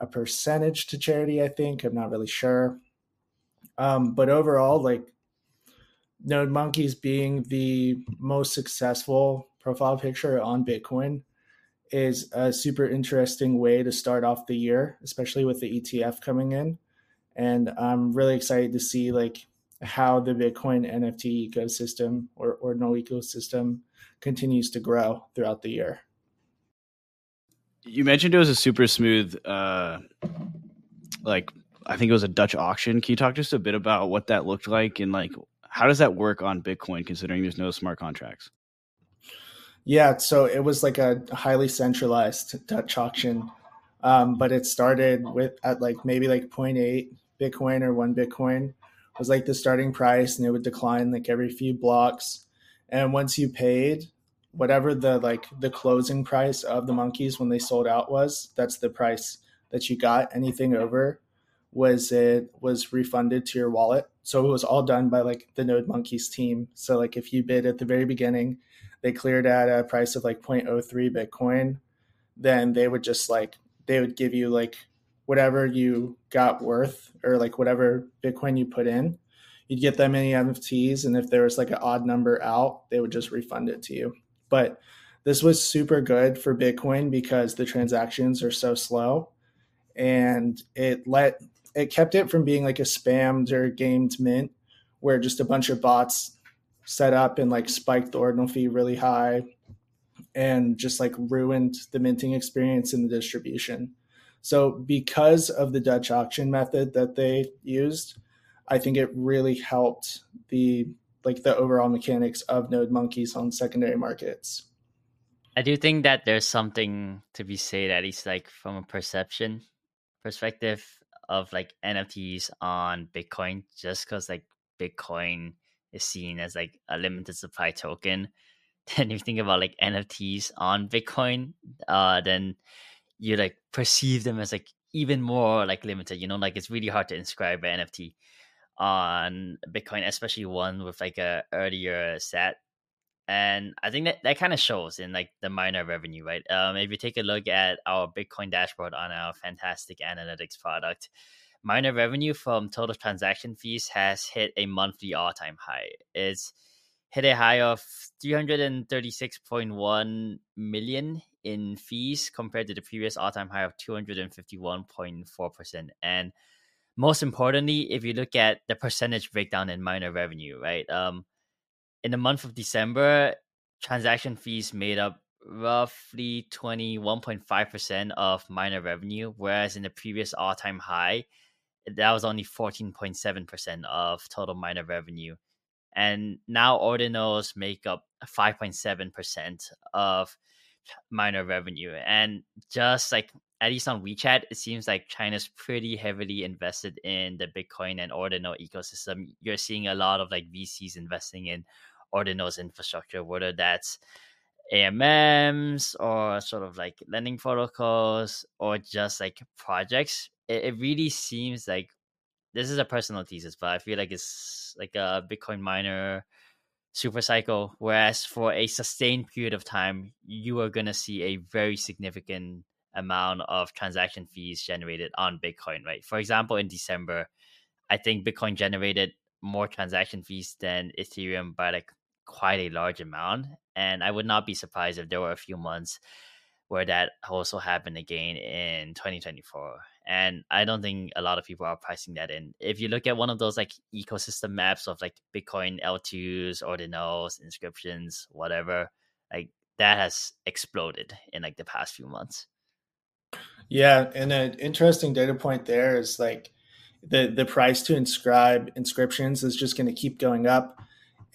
a percentage to charity, I think. I'm not really sure. Um, but overall, like Node Monkeys being the most successful profile picture on Bitcoin is a super interesting way to start off the year, especially with the ETF coming in. And I'm really excited to see like how the Bitcoin NFT ecosystem or ordinal ecosystem continues to grow throughout the year. You mentioned it was a super smooth, uh, like I think it was a Dutch auction. Can you talk just a bit about what that looked like and like how does that work on Bitcoin considering there's no smart contracts? Yeah, so it was like a highly centralized Dutch auction, um, but it started with at like maybe like 0.8 Bitcoin or one Bitcoin was like the starting price, and it would decline like every few blocks. And once you paid, whatever the like the closing price of the monkeys when they sold out was that's the price that you got anything over was it was refunded to your wallet. So it was all done by like the Node Monkeys team. So like if you bid at the very beginning, they cleared at a price of like 0.03 Bitcoin, then they would just like they would give you like whatever you got worth or like whatever Bitcoin you put in. You'd get that many NFTs, and if there was like an odd number out, they would just refund it to you. But this was super good for Bitcoin because the transactions are so slow, and it let it kept it from being like a spammed or gamed mint, where just a bunch of bots set up and like spiked the ordinal fee really high, and just like ruined the minting experience in the distribution. So because of the Dutch auction method that they used, I think it really helped the like the overall mechanics of node monkeys on secondary markets. I do think that there's something to be said at least like from a perception perspective of like NFTs on Bitcoin just because like Bitcoin is seen as like a limited supply token. Then you think about like NFTs on Bitcoin, uh then you like perceive them as like even more like limited, you know, like it's really hard to inscribe an NFT on Bitcoin, especially one with like a earlier set. And I think that that kind of shows in like the miner revenue, right? Um, if you take a look at our Bitcoin dashboard on our fantastic analytics product, miner revenue from total transaction fees has hit a monthly all-time high. It's hit a high of 336.1 million in fees compared to the previous all-time high of 251.4%. And most importantly, if you look at the percentage breakdown in miner revenue, right? Um, in the month of December, transaction fees made up roughly 21.5% of miner revenue, whereas in the previous all time high, that was only 14.7% of total miner revenue. And now ordinals make up 5.7% of miner revenue. And just like at least on WeChat, it seems like China's pretty heavily invested in the Bitcoin and Ordinal ecosystem. You're seeing a lot of like VCs investing in Ordinal's infrastructure, whether that's AMMs or sort of like lending protocols or just like projects. It, it really seems like this is a personal thesis, but I feel like it's like a Bitcoin miner super cycle. Whereas for a sustained period of time, you are going to see a very significant amount of transaction fees generated on Bitcoin, right? For example, in December, I think Bitcoin generated more transaction fees than Ethereum by like quite a large amount. And I would not be surprised if there were a few months where that also happened again in 2024. And I don't think a lot of people are pricing that in. If you look at one of those like ecosystem maps of like Bitcoin L2s, ordinals, inscriptions, whatever, like that has exploded in like the past few months. Yeah, and an interesting data point there is like the the price to inscribe inscriptions is just going to keep going up,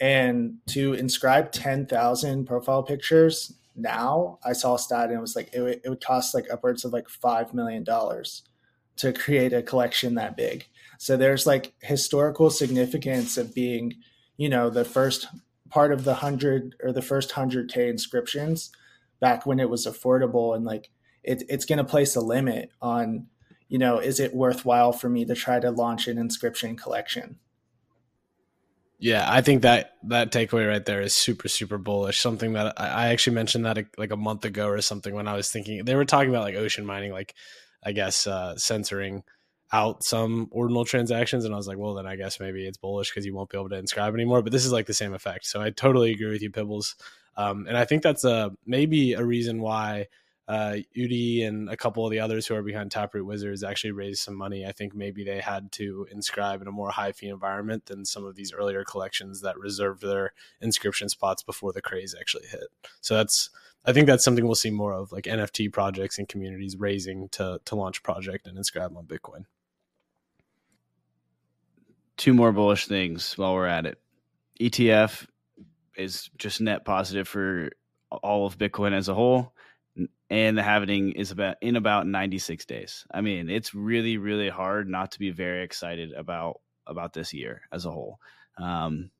and to inscribe ten thousand profile pictures now, I saw a stat and it was like it, it would cost like upwards of like five million dollars to create a collection that big. So there's like historical significance of being, you know, the first part of the hundred or the first hundred K inscriptions back when it was affordable and like it, it's going to place a limit on, you know, is it worthwhile for me to try to launch an inscription collection? Yeah, I think that that takeaway right there is super super bullish. Something that I, I actually mentioned that like a month ago or something when I was thinking they were talking about like ocean mining, like I guess uh, censoring out some ordinal transactions, and I was like, well, then I guess maybe it's bullish because you won't be able to inscribe anymore. But this is like the same effect, so I totally agree with you, Pibblez. Um, and I think that's a maybe a reason why uh, Udi and a couple of the others who are behind Taproot Wizards actually raised some money. I think maybe they had to inscribe in a more high fee environment than some of these earlier collections that reserved their inscription spots before the craze actually hit. So that's I think that's something we'll see more of, like NFT projects and communities raising to to launch project and inscribe on Bitcoin. Two more bullish things while we're at it. ETF is just net positive for all of Bitcoin as a whole and the happening is about in about 96 days. I mean, it's really really hard not to be very excited about about this year as a whole. Um,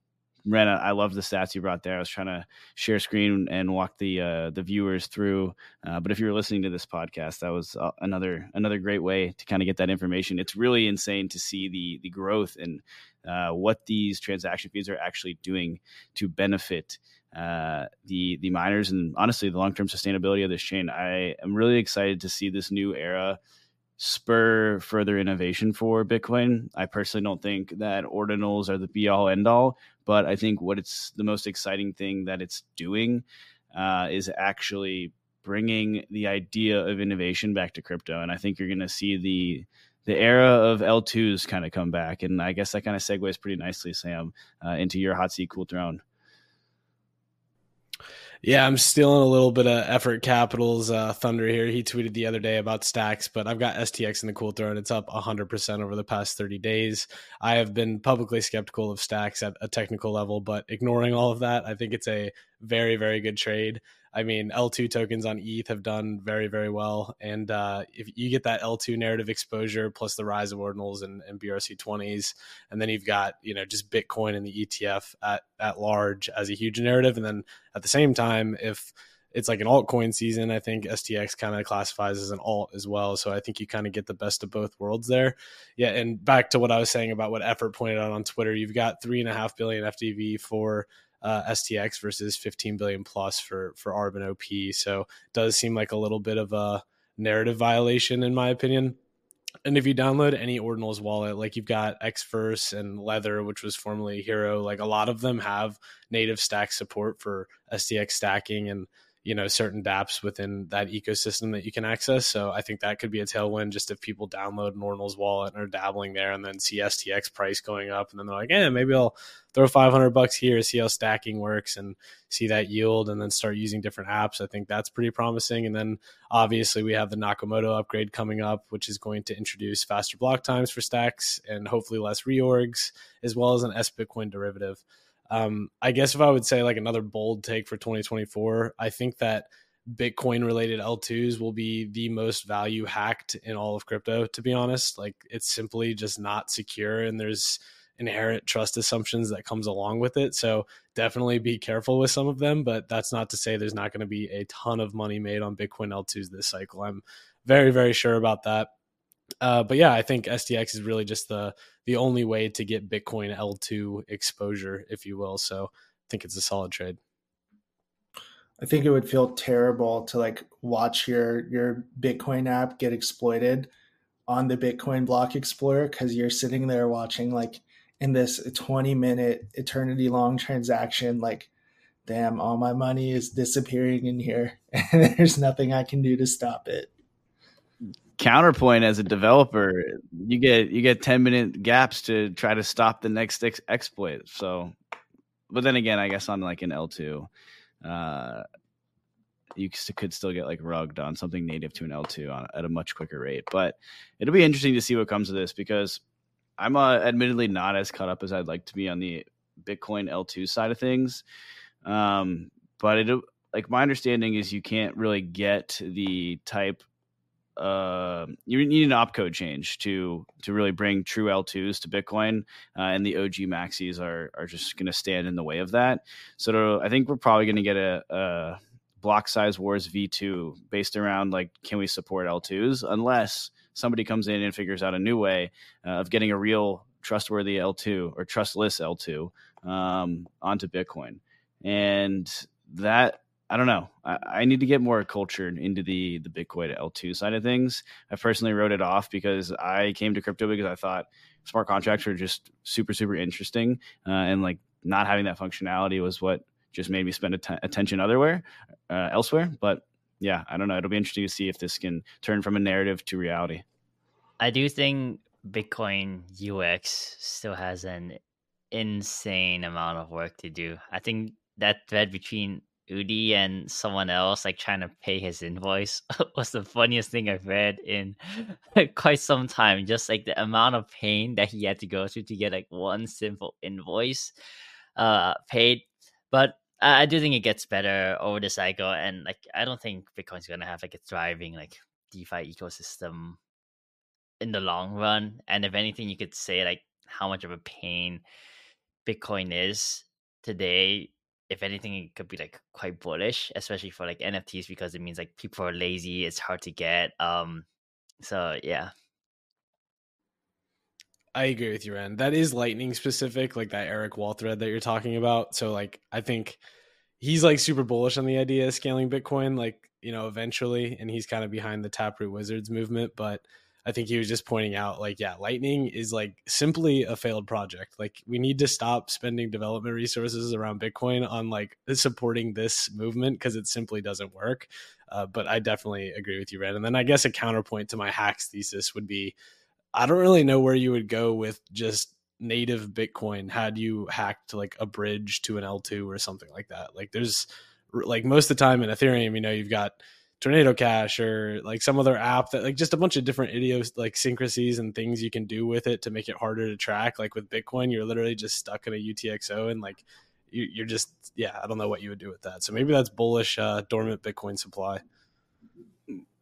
I love the stats you brought there. I was trying to share screen and walk the uh, the viewers through. Uh, but if you were listening to this podcast, that was uh, another another great way to kind of get that information. It's really insane to see the the growth and uh, what these transaction fees are actually doing to benefit uh, the the miners and honestly the long term sustainability of this chain. I am really excited to see this new era spur further innovation for Bitcoin. I personally don't think that ordinals are the be all end all, but I think what it's the most exciting thing that it's doing uh, is actually bringing the idea of innovation back to crypto. And I think you're going to see the the era of L2s kind of come back. And I guess that kind of segues pretty nicely, Sam, uh, into your hot seat cool throne. Yeah, I'm stealing a little bit of effort capital's uh, thunder here. He tweeted the other day about stacks, but I've got STX in the cool throw, and It's up 100% over the past 30 days. I have been publicly skeptical of stacks at a technical level, but ignoring all of that, I think it's a very, very good trade. I mean, L2 tokens on ETH have done very, very well. And uh, if you get that L2 narrative exposure plus the rise of ordinals and, and BRC20s, and then you've got, you know, just Bitcoin and the ETF at, at large as a huge narrative. And then at the same time, if it's like an altcoin season. I think STX kind of classifies as an alt as well. So I think you kind of get the best of both worlds there. Yeah. And back to what I was saying about what Effort pointed out on Twitter, you've got three and a half billion FDV for uh, STX versus 15 billion plus for for ARB and OP. So does seem like a little bit of a narrative violation in my opinion. And if you download any Ordinals wallet, like you've got Xverse and Leather, which was formerly Hiro, like a lot of them have native stack support for STX stacking and you know certain dApps within that ecosystem that you can access. So I think that could be a tailwind just if people download Ordinals wallet and are dabbling there and then see STX price going up and then they're like, yeah, maybe I'll throw 500 bucks here, see how stacking works and see that yield and then start using different apps. I think that's pretty promising. And then obviously we have the Nakamoto upgrade coming up, which is going to introduce faster block times for stacks and hopefully less reorgs, as well as an S Bitcoin derivative. Um, I guess if I would say like another bold take for 2024, I think that Bitcoin related L2s will be the most value hacked in all of crypto, to be honest. Like it's simply just not secure and there's inherent trust assumptions that comes along with it. So definitely be careful with some of them, but that's not to say there's not going to be a ton of money made on Bitcoin L2s this cycle. I'm very, very sure about that. Uh, but yeah, I think STX is really just the the only way to get Bitcoin L2 exposure, if you will. So I think it's a solid trade. I think it would feel terrible to like watch your your Bitcoin app get exploited on the Bitcoin Block Explorer because you're sitting there watching like in this 20 minute eternity long transaction like damn all my money is disappearing in here and there's nothing I can do to stop it counterpoint as a developer you get you get 10 minute gaps to try to stop the next ex- exploit. So but then again i guess on like an l2 uh you could still get like rugged on something native to an l2 on, at a much quicker rate. But it'll be interesting to see what comes of this because i'm uh, admittedly not as caught up as i'd like to be on the bitcoin l2 side of things. Um but it like my understanding is you can't really get the type uh, you need an opcode change to to really bring true L2s to Bitcoin, uh, and the OG maxis are are just going to stand in the way of that. So I think we're probably going to get a, a, block size wars V2 based around like can we support L2s unless somebody comes in and figures out a new way uh, of getting a real trustworthy L2 or trustless L2 um, onto Bitcoin, and that I don't know. I, I, need to get more cultured into the the Bitcoin L2 side of things. I personally wrote it off because I came to crypto because I thought smart contracts were just super super interesting, uh, and like not having that functionality was what just made me spend att- attention otherwhere, uh, elsewhere. But yeah, I don't know. It'll be interesting to see if this can turn from a narrative to reality. I do think Bitcoin UX still has an insane amount of work to do. I think that thread between Udi and someone else like trying to pay his invoice was the funniest thing I've read in quite some time. Just like the amount of pain that he had to go through to get like one simple invoice uh paid. But I do think it gets better over the cycle, and like I don't think Bitcoin's gonna have like a thriving like DeFi ecosystem in the long run. And if anything, you could say like how much of a pain Bitcoin is today, if anything, it could be like quite bullish, especially for like NFTs because it means like people are lazy, it's hard to get. Um, so yeah. I agree with you, Ren. That is lightning specific, like that Eric Wall thread that you're talking about. So like I think he's like super bullish on the idea of scaling Bitcoin, like, you know, eventually, and he's kind of behind the Taproot Wizards movement, but I think he was just pointing out like, yeah, Lightning is like simply a failed project. Like we need to stop spending development resources around Bitcoin on like supporting this movement because it simply doesn't work. Uh, but I definitely agree with you, Ren. And then I guess a counterpoint to my hacks thesis would be I don't really know where you would go with just native Bitcoin had you hacked like a bridge to an L2 or something like that. Like there's like most of the time in Ethereum, you know, you've got Tornado Cash or like some other app that like just a bunch of different idios like syncrasies and things you can do with it to make it harder to track. Like with Bitcoin, you're literally just stuck in a UTXO and like you, are just yeah, I don't know what you would do with that. So maybe that's bullish uh, dormant Bitcoin supply.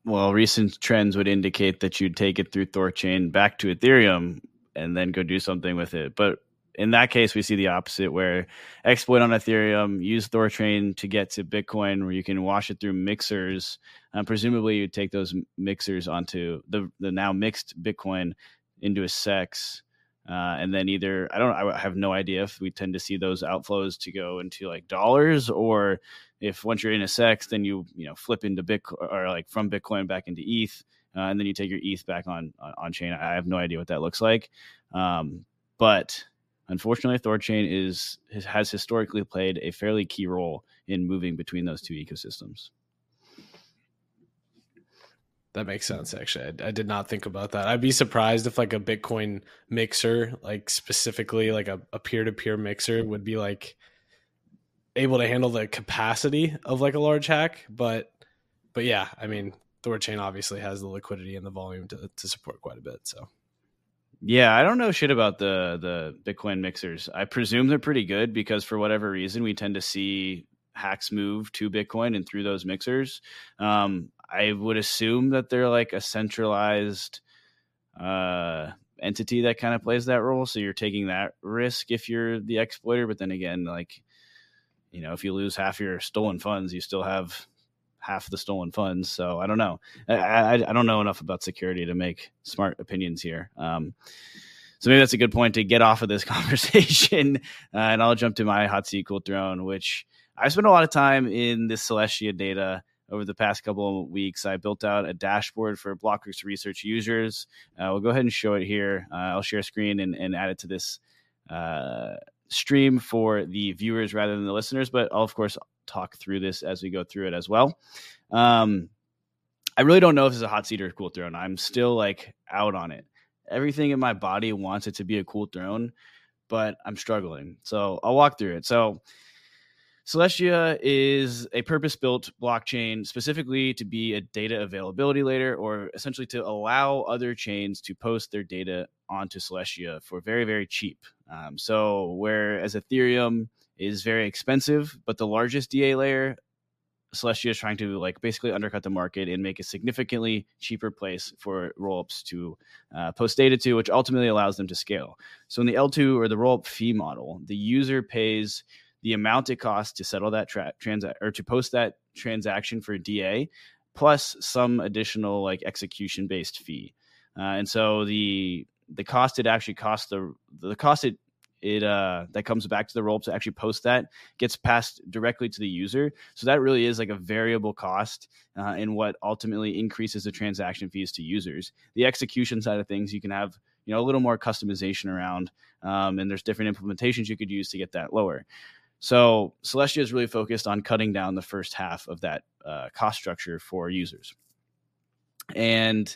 Well, recent trends would indicate that you'd take it through Thorchain back to Ethereum and then go do something with it. But in that case, we see the opposite where exploit on Ethereum, use Thorchain to get to Bitcoin, where you can wash it through mixers. Um, presumably, you take those mixers onto the the now mixed Bitcoin into a CEX. uh, and then either I don't I have no idea if we tend to see those outflows to go into like dollars or if once you're in a CEX then you you know flip into Bitcoin or like from Bitcoin back into ETH. Uh, and then you take your ETH back on, on, on chain. I have no idea what that looks like, um, but Unfortunately, Thorchain is has historically played a fairly key role in moving between those two ecosystems. That makes sense. Actually, I, I, did not think about that. I'd be surprised if like a Bitcoin mixer, like specifically like a, a peer-to-peer mixer, would be like able to handle the capacity of like a large hack. But but yeah, I mean, Thorchain obviously has the liquidity and the volume to to support quite a bit. So yeah, I don't know shit about the the Bitcoin mixers. I presume they're pretty good because for whatever reason we tend to see hacks move to Bitcoin and through those mixers. Um, I would assume that they're like a centralized uh, entity that kind of plays that role. So you're taking that risk if you're the exploiter. But then again, like you know, if you lose half your stolen funds, you still have half the stolen funds. So I don't know. I, I, I don't know enough about security to make smart opinions here. Um, so maybe that's a good point to get off of this conversation. Uh, and I'll jump to my hot seat cool throne, which I spent a lot of time in this Celestia data over the past couple of weeks. I built out a dashboard for Blockworks research users. Uh, we'll go ahead and show it here. Uh, I'll share a screen and, and add it to this uh, stream for the viewers rather than the listeners, but I'll, of course, talk through this as we go through it as well. Um, I really don't know if it's a hot seat or a cool throne. I'm still like out on it. Everything in my body wants it to be a cool throne, but I'm struggling. So I'll walk through it. So Celestia is a purpose built blockchain specifically to be a data availability layer or essentially to allow other chains to post their data onto Celestia for very, very cheap. Um, so, whereas Ethereum is very expensive, but the largest DA layer, Celestia is trying to like basically undercut the market and make a significantly cheaper place for rollups to uh, post data to, which ultimately allows them to scale. So in the L2 or the rollup fee model, the user pays the amount it costs to settle that tra- or to post that transaction for DA, plus some additional like execution based fee. Uh, and so the the cost it actually costs the the cost it it uh that comes back to the roll to actually post that gets passed directly to the user. So that really is like a variable cost uh, and what ultimately increases the transaction fees to users. The execution side of things you can have you know a little more customization around um, and there's different implementations you could use to get that lower. So celestia is really focused on cutting down the first half of that uh, cost structure for users and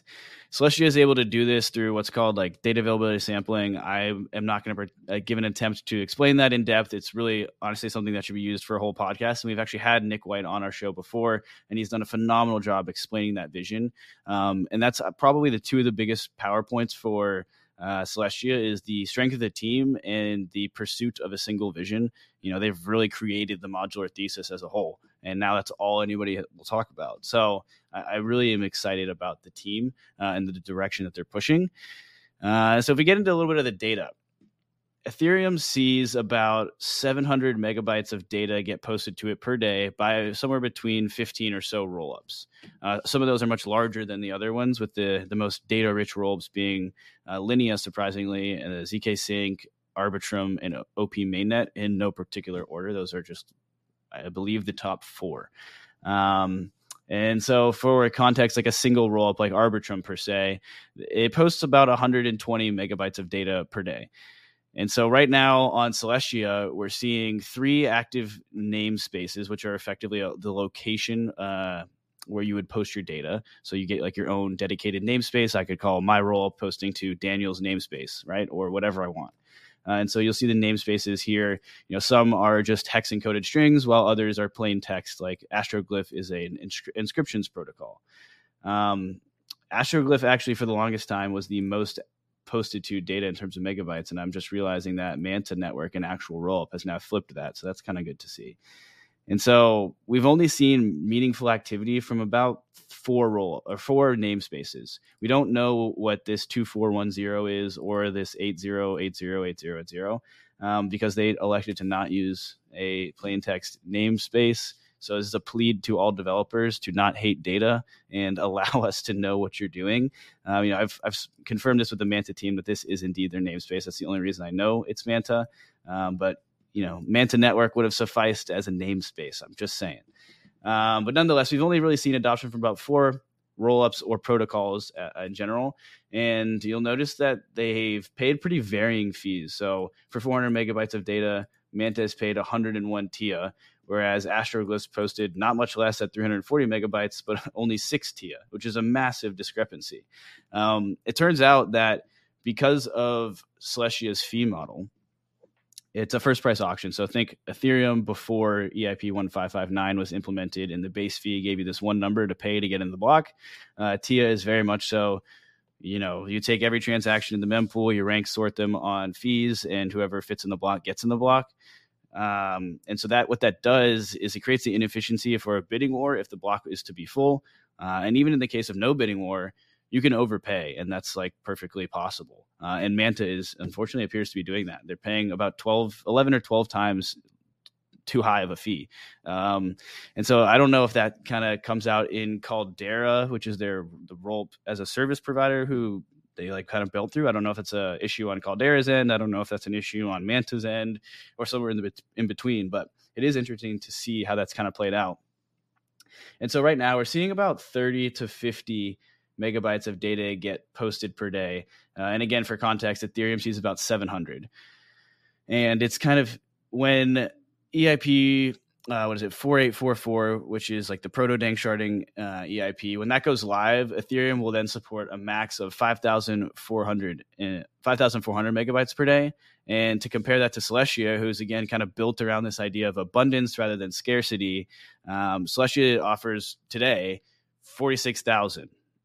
Celestia is able to do this through what's called like data availability sampling. I am not going to uh, give an attempt to explain that in depth. It's really honestly something that should be used for a whole podcast. And we've actually had Nick White on our show before, and he's done a phenomenal job explaining that vision. Um, and that's uh, probably the two of the biggest powerpoints for uh, Celestia is the strength of the team and the pursuit of a single vision. You know, they've really created the modular thesis as a whole, and now that's all anybody will talk about. So I, really am excited about the team uh, and the direction that they're pushing. Uh, so if we get into a little bit of the data, Ethereum sees about 700 megabytes of data get posted to it per day by somewhere between 15 or so rollups. Uh, some of those are much larger than the other ones, with the, the most data rich rollups being uh, Linea, surprisingly, and the zkSync, Arbitrum, and OP Mainnet in no particular order. Those are just, I believe, the top four. Um, and so, for a context, like a single roll up like Arbitrum per se, it posts about 120 megabytes of data per day. And so right now on Celestia, we're seeing three active namespaces, which are effectively uh, the location uh, where you would post your data. So you get like your own dedicated namespace. I could call my role posting to Daniel's namespace, right? Or whatever I want. Uh, and so you'll see the namespaces here. You know, some are just hex encoded strings, while others are plain text. Like Astroglyph is an inscri- inscriptions protocol. Um, Astroglyph actually, for the longest time, was the most posted to data in terms of megabytes. And I'm just realizing that Manta Network and actual rollup has now flipped that. So that's kind of good to see. And so we've only seen meaningful activity from about four roll or four namespaces. We don't know what this 2410 is or this 80808080 um, because they elected to not use a plain text namespace so this is a plea to all developers to not hate data and allow us to know what you're doing. Um, you know, I've, I've confirmed this with the Manta team that this is indeed their namespace. That's the only reason I know it's Manta. Um, but you know, Manta Network would have sufficed as a namespace. I'm just saying. Um, but nonetheless, we've only really seen adoption from about four rollups or protocols uh, in general. And you'll notice that they've paid pretty varying fees. So for 400 megabytes of data, Manta has paid 101 TIA, whereas Astroglyphs posted not much less at 340 megabytes, but only six TIA, which is a massive discrepancy. Um, it turns out that because of Celestia's fee model, it's a first price auction. So think Ethereum before EIP 1559 was implemented and the base fee gave you this one number to pay to get in the block. Uh, TIA is very much so you know, you take every transaction in the mempool, you rank sort them on fees, and whoever fits in the block gets in the block. Um, and so that what that does is it creates the inefficiency for a bidding war if the block is to be full. Uh, and even in the case of no bidding war, you can overpay, and that's like perfectly possible. Uh, and Manta is unfortunately appears to be doing that. They're paying about 12, 11 or 12 times too high of a fee. Um, and so I don't know if that kind of comes out in Caldera, which is their the role as a service provider who they like kind of built through. I don't know if it's a issue on Caldera's end. I don't know if that's an issue on Manta's end or somewhere in the in between. But it is interesting to see how that's kind of played out. And so right now we're seeing about 30 to 50 megabytes of data get posted per day. Uh, and again, for context, Ethereum sees about 700. And it's kind of when EIP uh, what is it 4844 which is like the proto danksharding uh, eip when that goes live ethereum will then support a max of 5400 uh, 5400 megabytes per day and to compare that to celestia who's again kind of built around this idea of abundance rather than scarcity um, celestia offers today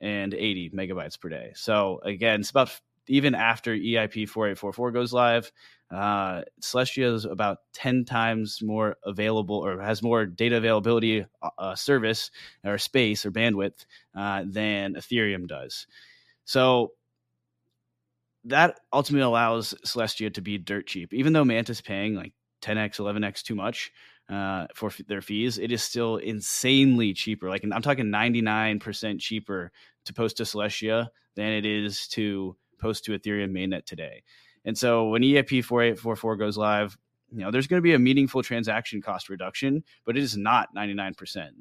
46080 megabytes per day so again it's about even after eip 4844 goes live uh, Celestia is about 10 times more available or has more data availability uh, uh, service or space or bandwidth uh, than Ethereum does. So that ultimately allows Celestia to be dirt cheap. Even though Manta's paying like 10x, 11x too much uh, for f- their fees, it is still insanely cheaper. Like I'm talking 99% cheaper to post to Celestia than it is to post to Ethereum mainnet today. And so when EIP 4844 goes live, you know, there's going to be a meaningful transaction cost reduction, but it is not 99%.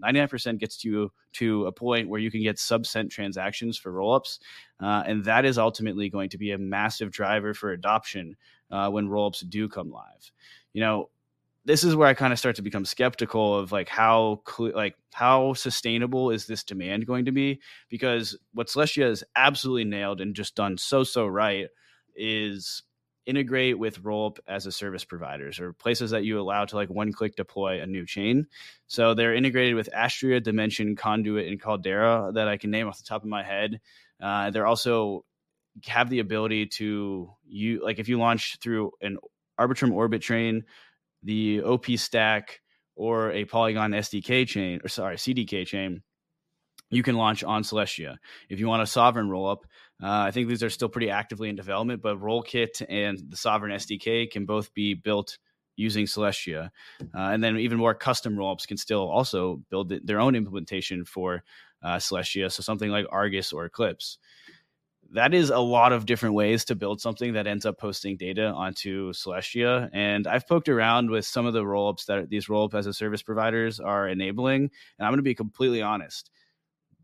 99% gets you to a point where you can get sub cent transactions for rollups. Uh, and that is ultimately going to be a massive driver for adoption uh, when rollups do come live. You know, this is where I kind of start to become skeptical of like how like how sustainable is this demand going to be? Because what Celestia has absolutely nailed and just done so so right is integrate with rollup as a service providers or places that you allow to like one click deploy a new chain. So they're integrated with Astria, Dymension Conduit, and Caldera that I can name off the top of my head. Uh, they're also have the ability to you like if you launch through an Arbitrum Orbit train, the OP stack, or a Polygon SDK chain or sorry CDK chain, you can launch on Celestia. If you want a sovereign rollup, uh, I think these are still pretty actively in development, but Rollkit and the Sovereign SDK can both be built using Celestia. Uh, and then even more custom rollups can still also build their own implementation for uh, Celestia. So something like Argus or Eclipse. That is a lot of different ways to build something that ends up posting data onto Celestia. And I've poked around with some of the rollups that these rollup as a service providers are enabling. And I'm going to be completely honest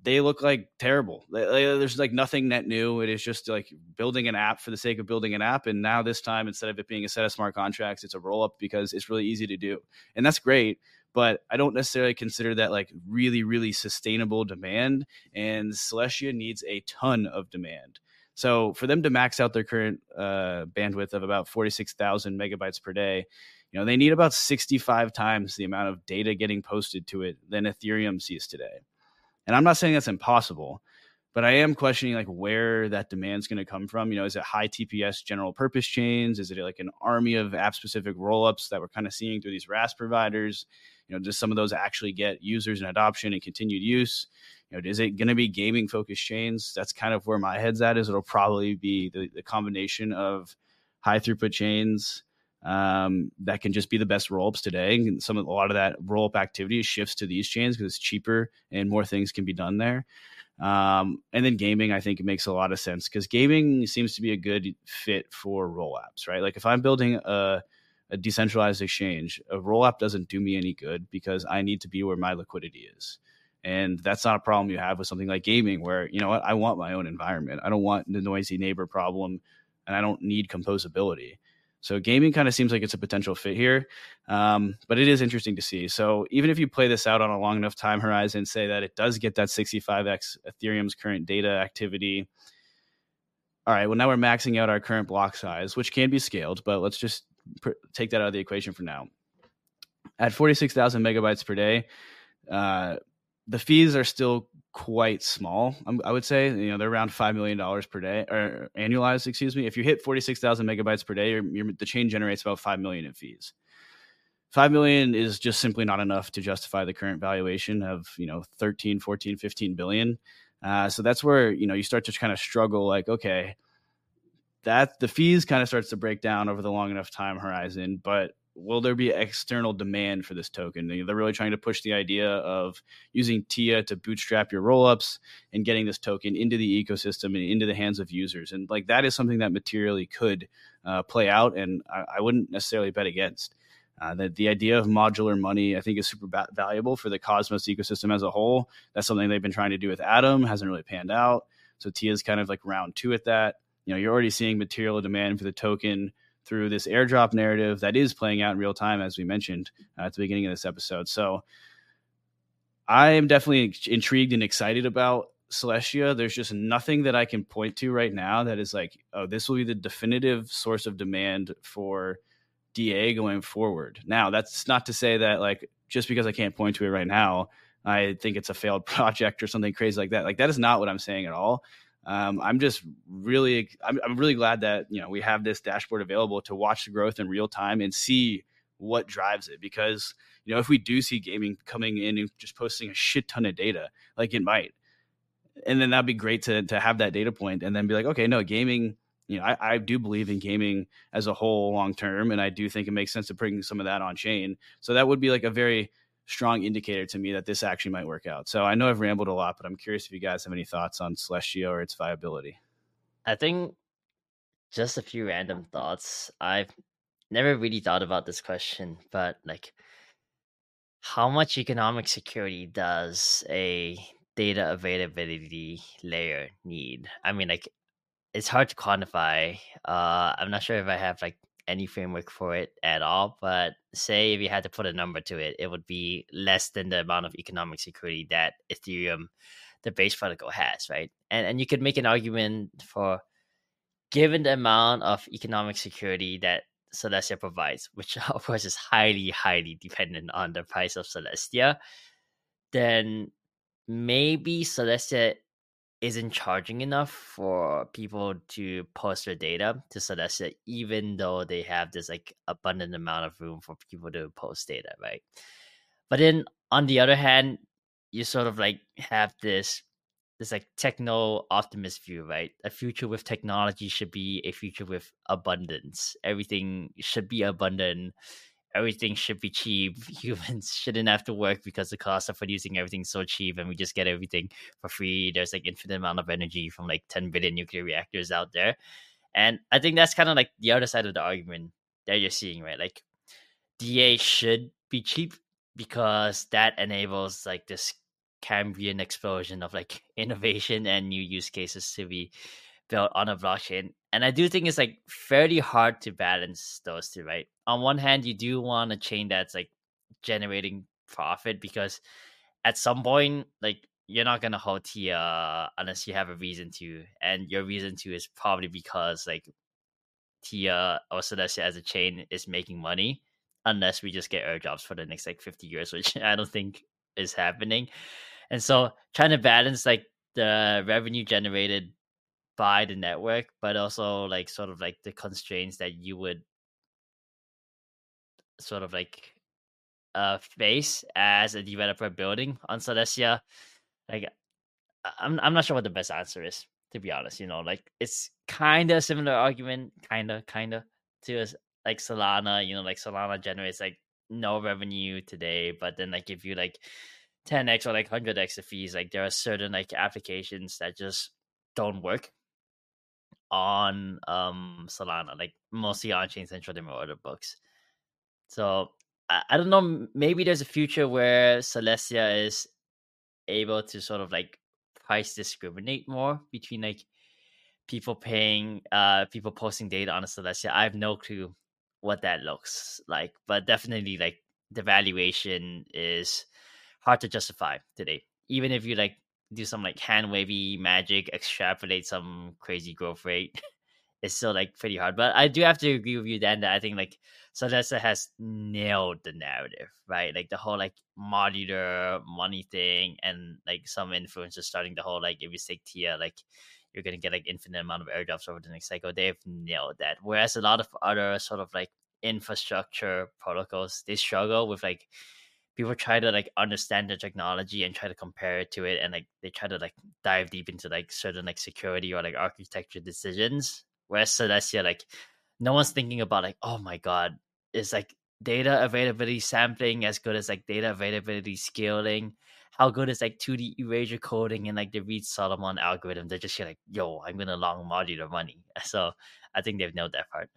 they look like terrible. There's like nothing net new. It is just like building an app for the sake of building an app. And now this time, instead of it being a set of smart contracts, it's a roll up because it's really easy to do. And that's great. But I don't necessarily consider that like really, really sustainable demand. And Celestia needs a ton of demand. So for them to max out their current uh, bandwidth of about 46,000 megabytes per day, you know, they need about 65 times the amount of data getting posted to it than Ethereum sees today. And I'm not saying that's impossible, but I am questioning like where that demand's going to come from. You know, is it high TPS general purpose chains? Is it like an army of app specific rollups that we're kind of seeing through these RAS providers? You know, does some of those actually get users and adoption and continued use? You know, is it going to be gaming focused chains? That's kind of where my head's at. Is it'll probably be the, the combination of high throughput chains um, that can just be the best rollups today. And some of a lot of that rollup activity shifts to these chains because it's cheaper and more things can be done there. Um, and then gaming, I think it makes a lot of sense because gaming seems to be a good fit for roll apps, right? Like if I'm building a, a decentralized exchange, a roll app doesn't do me any good because I need to be where my liquidity is. And that's not a problem you have with something like gaming, where you know what I want my own environment. I don't want the noisy neighbor problem, and I don't need composability. So gaming kind of seems like it's a potential fit here, um, but it is interesting to see. So even if you play this out on a long enough time horizon, say that it does get that 65x Ethereum's current data activity. All right, well now we're maxing out our current block size, which can be scaled, but let's just take that out of the equation for now. At 46,000 megabytes per day, uh, the fees are still quite small. I would say you know they're around five million dollars per day or annualized. Excuse me. If you hit forty six thousand megabytes per day, you're, you're, the chain generates about five million in fees. Five million is just simply not enough to justify the current valuation of you know 13, 14, 15 billion. Uh, so that's where you know you start to kind of struggle. Like okay, that the fees kind of starts to break down over the long enough time horizon, but will there be external demand for this token? They're really trying to push the idea of using TIA to bootstrap your rollups and getting this token into the ecosystem and into the hands of users. And like that is something that materially could uh, play out, and I, I, wouldn't necessarily bet against. Uh, that the idea of modular money, I think, is super ba- valuable for the Cosmos ecosystem as a whole. That's something they've been trying to do with Atom, hasn't really panned out. So TIA is kind of like round two at that. You know, you're already seeing material demand for the token through this airdrop narrative that is playing out in real time, as we mentioned uh, at the beginning of this episode. So I am definitely intrigued and excited about Celestia. There's just nothing that I can point to right now that is like, oh, this will be the definitive source of demand for DA going forward. Now, that's not to say that like just because I can't point to it right now, I think it's a failed project or something crazy like that. Like that is not what I'm saying at all um, I'm just really I'm, I'm really glad that you know we have this dashboard available to watch the growth in real time and see what drives it because you know if we do see gaming coming in and just posting a shit ton of data like it might. And then that'd be great to to have that data point and then be like okay no gaming you know I, I do believe in gaming as a whole long term and i do think it makes sense to bring some of that on chain. So that would be like a very strong indicator to me that this actually might work out. So I know I've rambled a lot, but I'm curious if you guys have any thoughts on Celestia or its viability. I think just a few random thoughts. I've never really thought about this question, but like how much economic security does a data availability layer need? I mean, like it's hard to quantify. Uh, I'm not sure if I have like any framework for it at all. But say if you had to put a number to it, it would be less than the amount of economic security that Ethereum, the base protocol, has, right? And and you could make an argument for given the amount of economic security that Celestia provides, which of course is highly, highly dependent on the price of Celestia, then maybe Celestia isn't charging enough for people to post their data to Celestia, even though they have this like abundant amount of room for people to post data, right? But then on the other hand, you sort of like have this this like techno optimist view, right? A future with technology should be a future with abundance. Everything should be abundant. Everything should be cheap. Humans shouldn't have to work because the cost of producing everything's so cheap and we just get everything for free. There's like infinite amount of energy from like 10 billion nuclear reactors out there. And I think that's kind of like the other side of the argument that you're seeing, right? Like DA should be cheap because that enables like this Cambrian explosion of like innovation and new use cases to be built on a blockchain. And I do think it's like fairly hard to balance those two, right? On one hand, you do want a chain that's like generating profit because at some point, like you're not gonna hold Tia uh, unless you have a reason to, and your reason to is probably because like Tia uh, or Celestia as a chain is making money, unless we just get airdrops for the next like 50 years, which I don't think is happening. And so trying to balance like the revenue generated by the network, but also like sort of like the constraints that you would sort of like uh face as a developer building on Celestia. Like I'm I'm not sure what the best answer is, to be honest. You know, like it's kinda similar argument, kinda, kinda to like Solana, you know, like Solana generates like no revenue today, but then like if you like 10x or like 100x the fees like there are certain like applications that just don't work on um solana like mostly on chain central demo order books so I, I don't know maybe there's a future where celestia is able to sort of like price discriminate more between like people paying uh people posting data on a celestia i have no clue what that looks like but definitely like the valuation is hard to justify today. Even if you like do some like hand wavy magic, extrapolate some crazy growth rate, it's still like pretty hard. But I do have to agree with you, Dan, that I think like Celestia has nailed the narrative, right? Like the whole like modular money thing and like some influencers starting the whole like if you take Tia, like you're gonna get like infinite amount of airdrops over the next cycle. They've nailed that. Whereas a lot of other sort of like infrastructure protocols, they struggle with like people try to like understand the technology and try to compare it to it and like they try to like dive deep into like certain like security or like architecture decisions whereas celestia like no one's thinking about like oh my god is like data availability sampling as good as like data availability scaling? How good is like 2d erasure coding and like the reed solomon algorithm? They're just like yo i'm gonna long modular money. So i think they've nailed that part.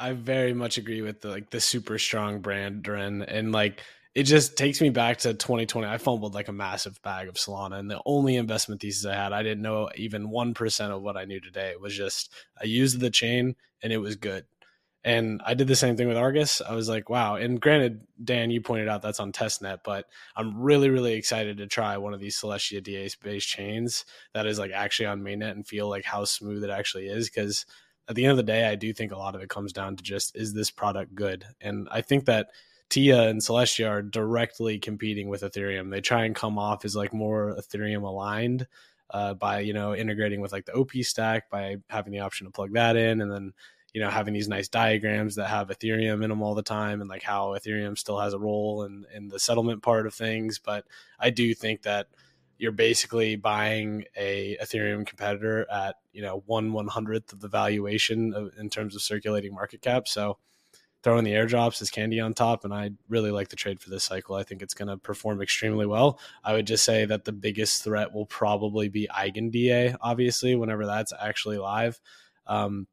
I very much agree with the like the super strong brand Ren and like it just takes me back to 2020. I fumbled like a massive bag of Solana, and the only investment thesis I had, I didn't know even one percent of what I knew today. It was just I used the chain and it was good. And I did the same thing with Argus. I was like, wow. And granted, Dan, you pointed out that's on testnet, but I'm really, really excited to try one of these Celestia DA based chains that is like actually on mainnet and feel like how smooth it actually is. Cause at the end of the day, I do think a lot of it comes down to just is this product good? And I think that Tia and Celestia are directly competing with Ethereum. They try and come off as like more Ethereum aligned uh, by you know integrating with like the OP stack by having the option to plug that in, and then you know having these nice diagrams that have Ethereum in them all the time, and like how Ethereum still has a role in in the settlement part of things. But I do think that you're basically buying a Ethereum competitor at you know one one hundredth of the valuation of, in terms of circulating market cap. So throwing the airdrops is candy on top, and I really like the trade for this cycle. I think it's going to perform extremely well. I would just say that the biggest threat will probably be EigenDA, obviously, whenever that's actually live. Um,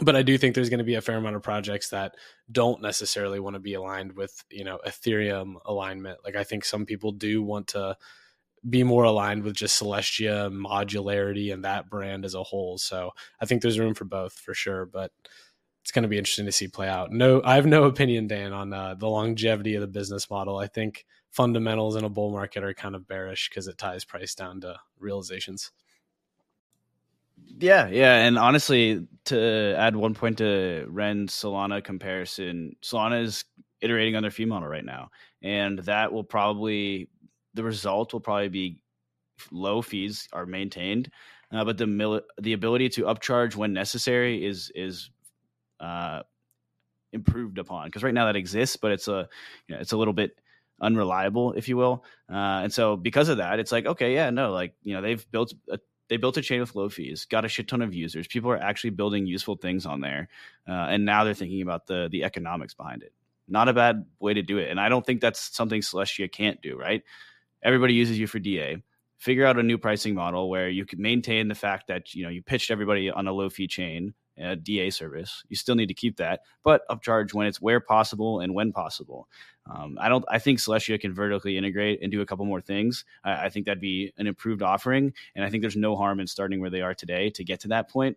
but I do think there's going to be a fair amount of projects that don't necessarily want to be aligned with you know Ethereum alignment. Like I think some people do want to be more aligned with just Celestia modularity and that brand as a whole. So I think there's room for both for sure, but it's going to be interesting to see play out. No, I have no opinion, Dan, on uh, the longevity of the business model. I think fundamentals in a bull market are kind of bearish because it ties price down to realizations. Yeah, yeah, and honestly, to add one point to Ren's Solana comparison, Solana is iterating on their fee model right now, and that will probably the result will probably be low fees are maintained, uh, but the mil- the ability to upcharge when necessary is is uh, improved upon because right now that exists, but it's a you know, it's a little bit unreliable, if you will. Uh, and so because of that, it's like, okay, yeah, no, like, you know, they've built a, they built a chain with low fees, got a shit ton of users. People are actually building useful things on there, uh, and now they're thinking about the the economics behind it. Not a bad way to do it, and I don't think that's something Celestia can't do. Right? Everybody uses you for DA. Figure out a new pricing model where you can maintain the fact that you know you pitched everybody on a low fee chain a DA service. You still need to keep that, but upcharge when it's where possible and when possible. Um, I don't. I think Celestia can vertically integrate and do a couple more things. I, I, think that'd be an improved offering, and I think there's no harm in starting where they are today to get to that point.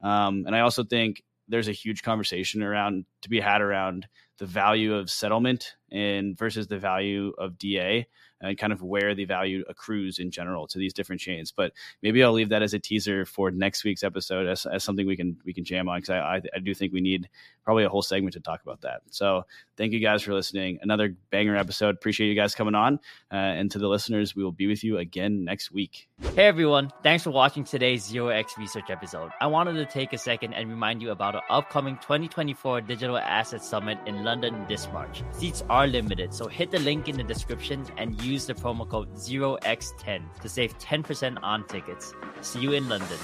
Um, and I also think there's a huge conversation around to be had around the value of settlement and versus the value of DA and kind of where the value accrues in general to these different chains. But maybe I'll leave that as a teaser for next week's episode as, as something we can we can jam on because I, I, I do think we need probably a whole segment to talk about that. So thank you guys for listening. Another banger episode. Appreciate you guys coming on. Uh, and to the listeners, we will be with you again next week. Hey everyone, thanks for watching today's Zero X Research episode. I wanted to take a second and remind you about our upcoming 2024 Digital Asset Summit in London this March. Seats are limited, so hit the link in the description and use the promo code 0x10 to save 10% on tickets. See you in London.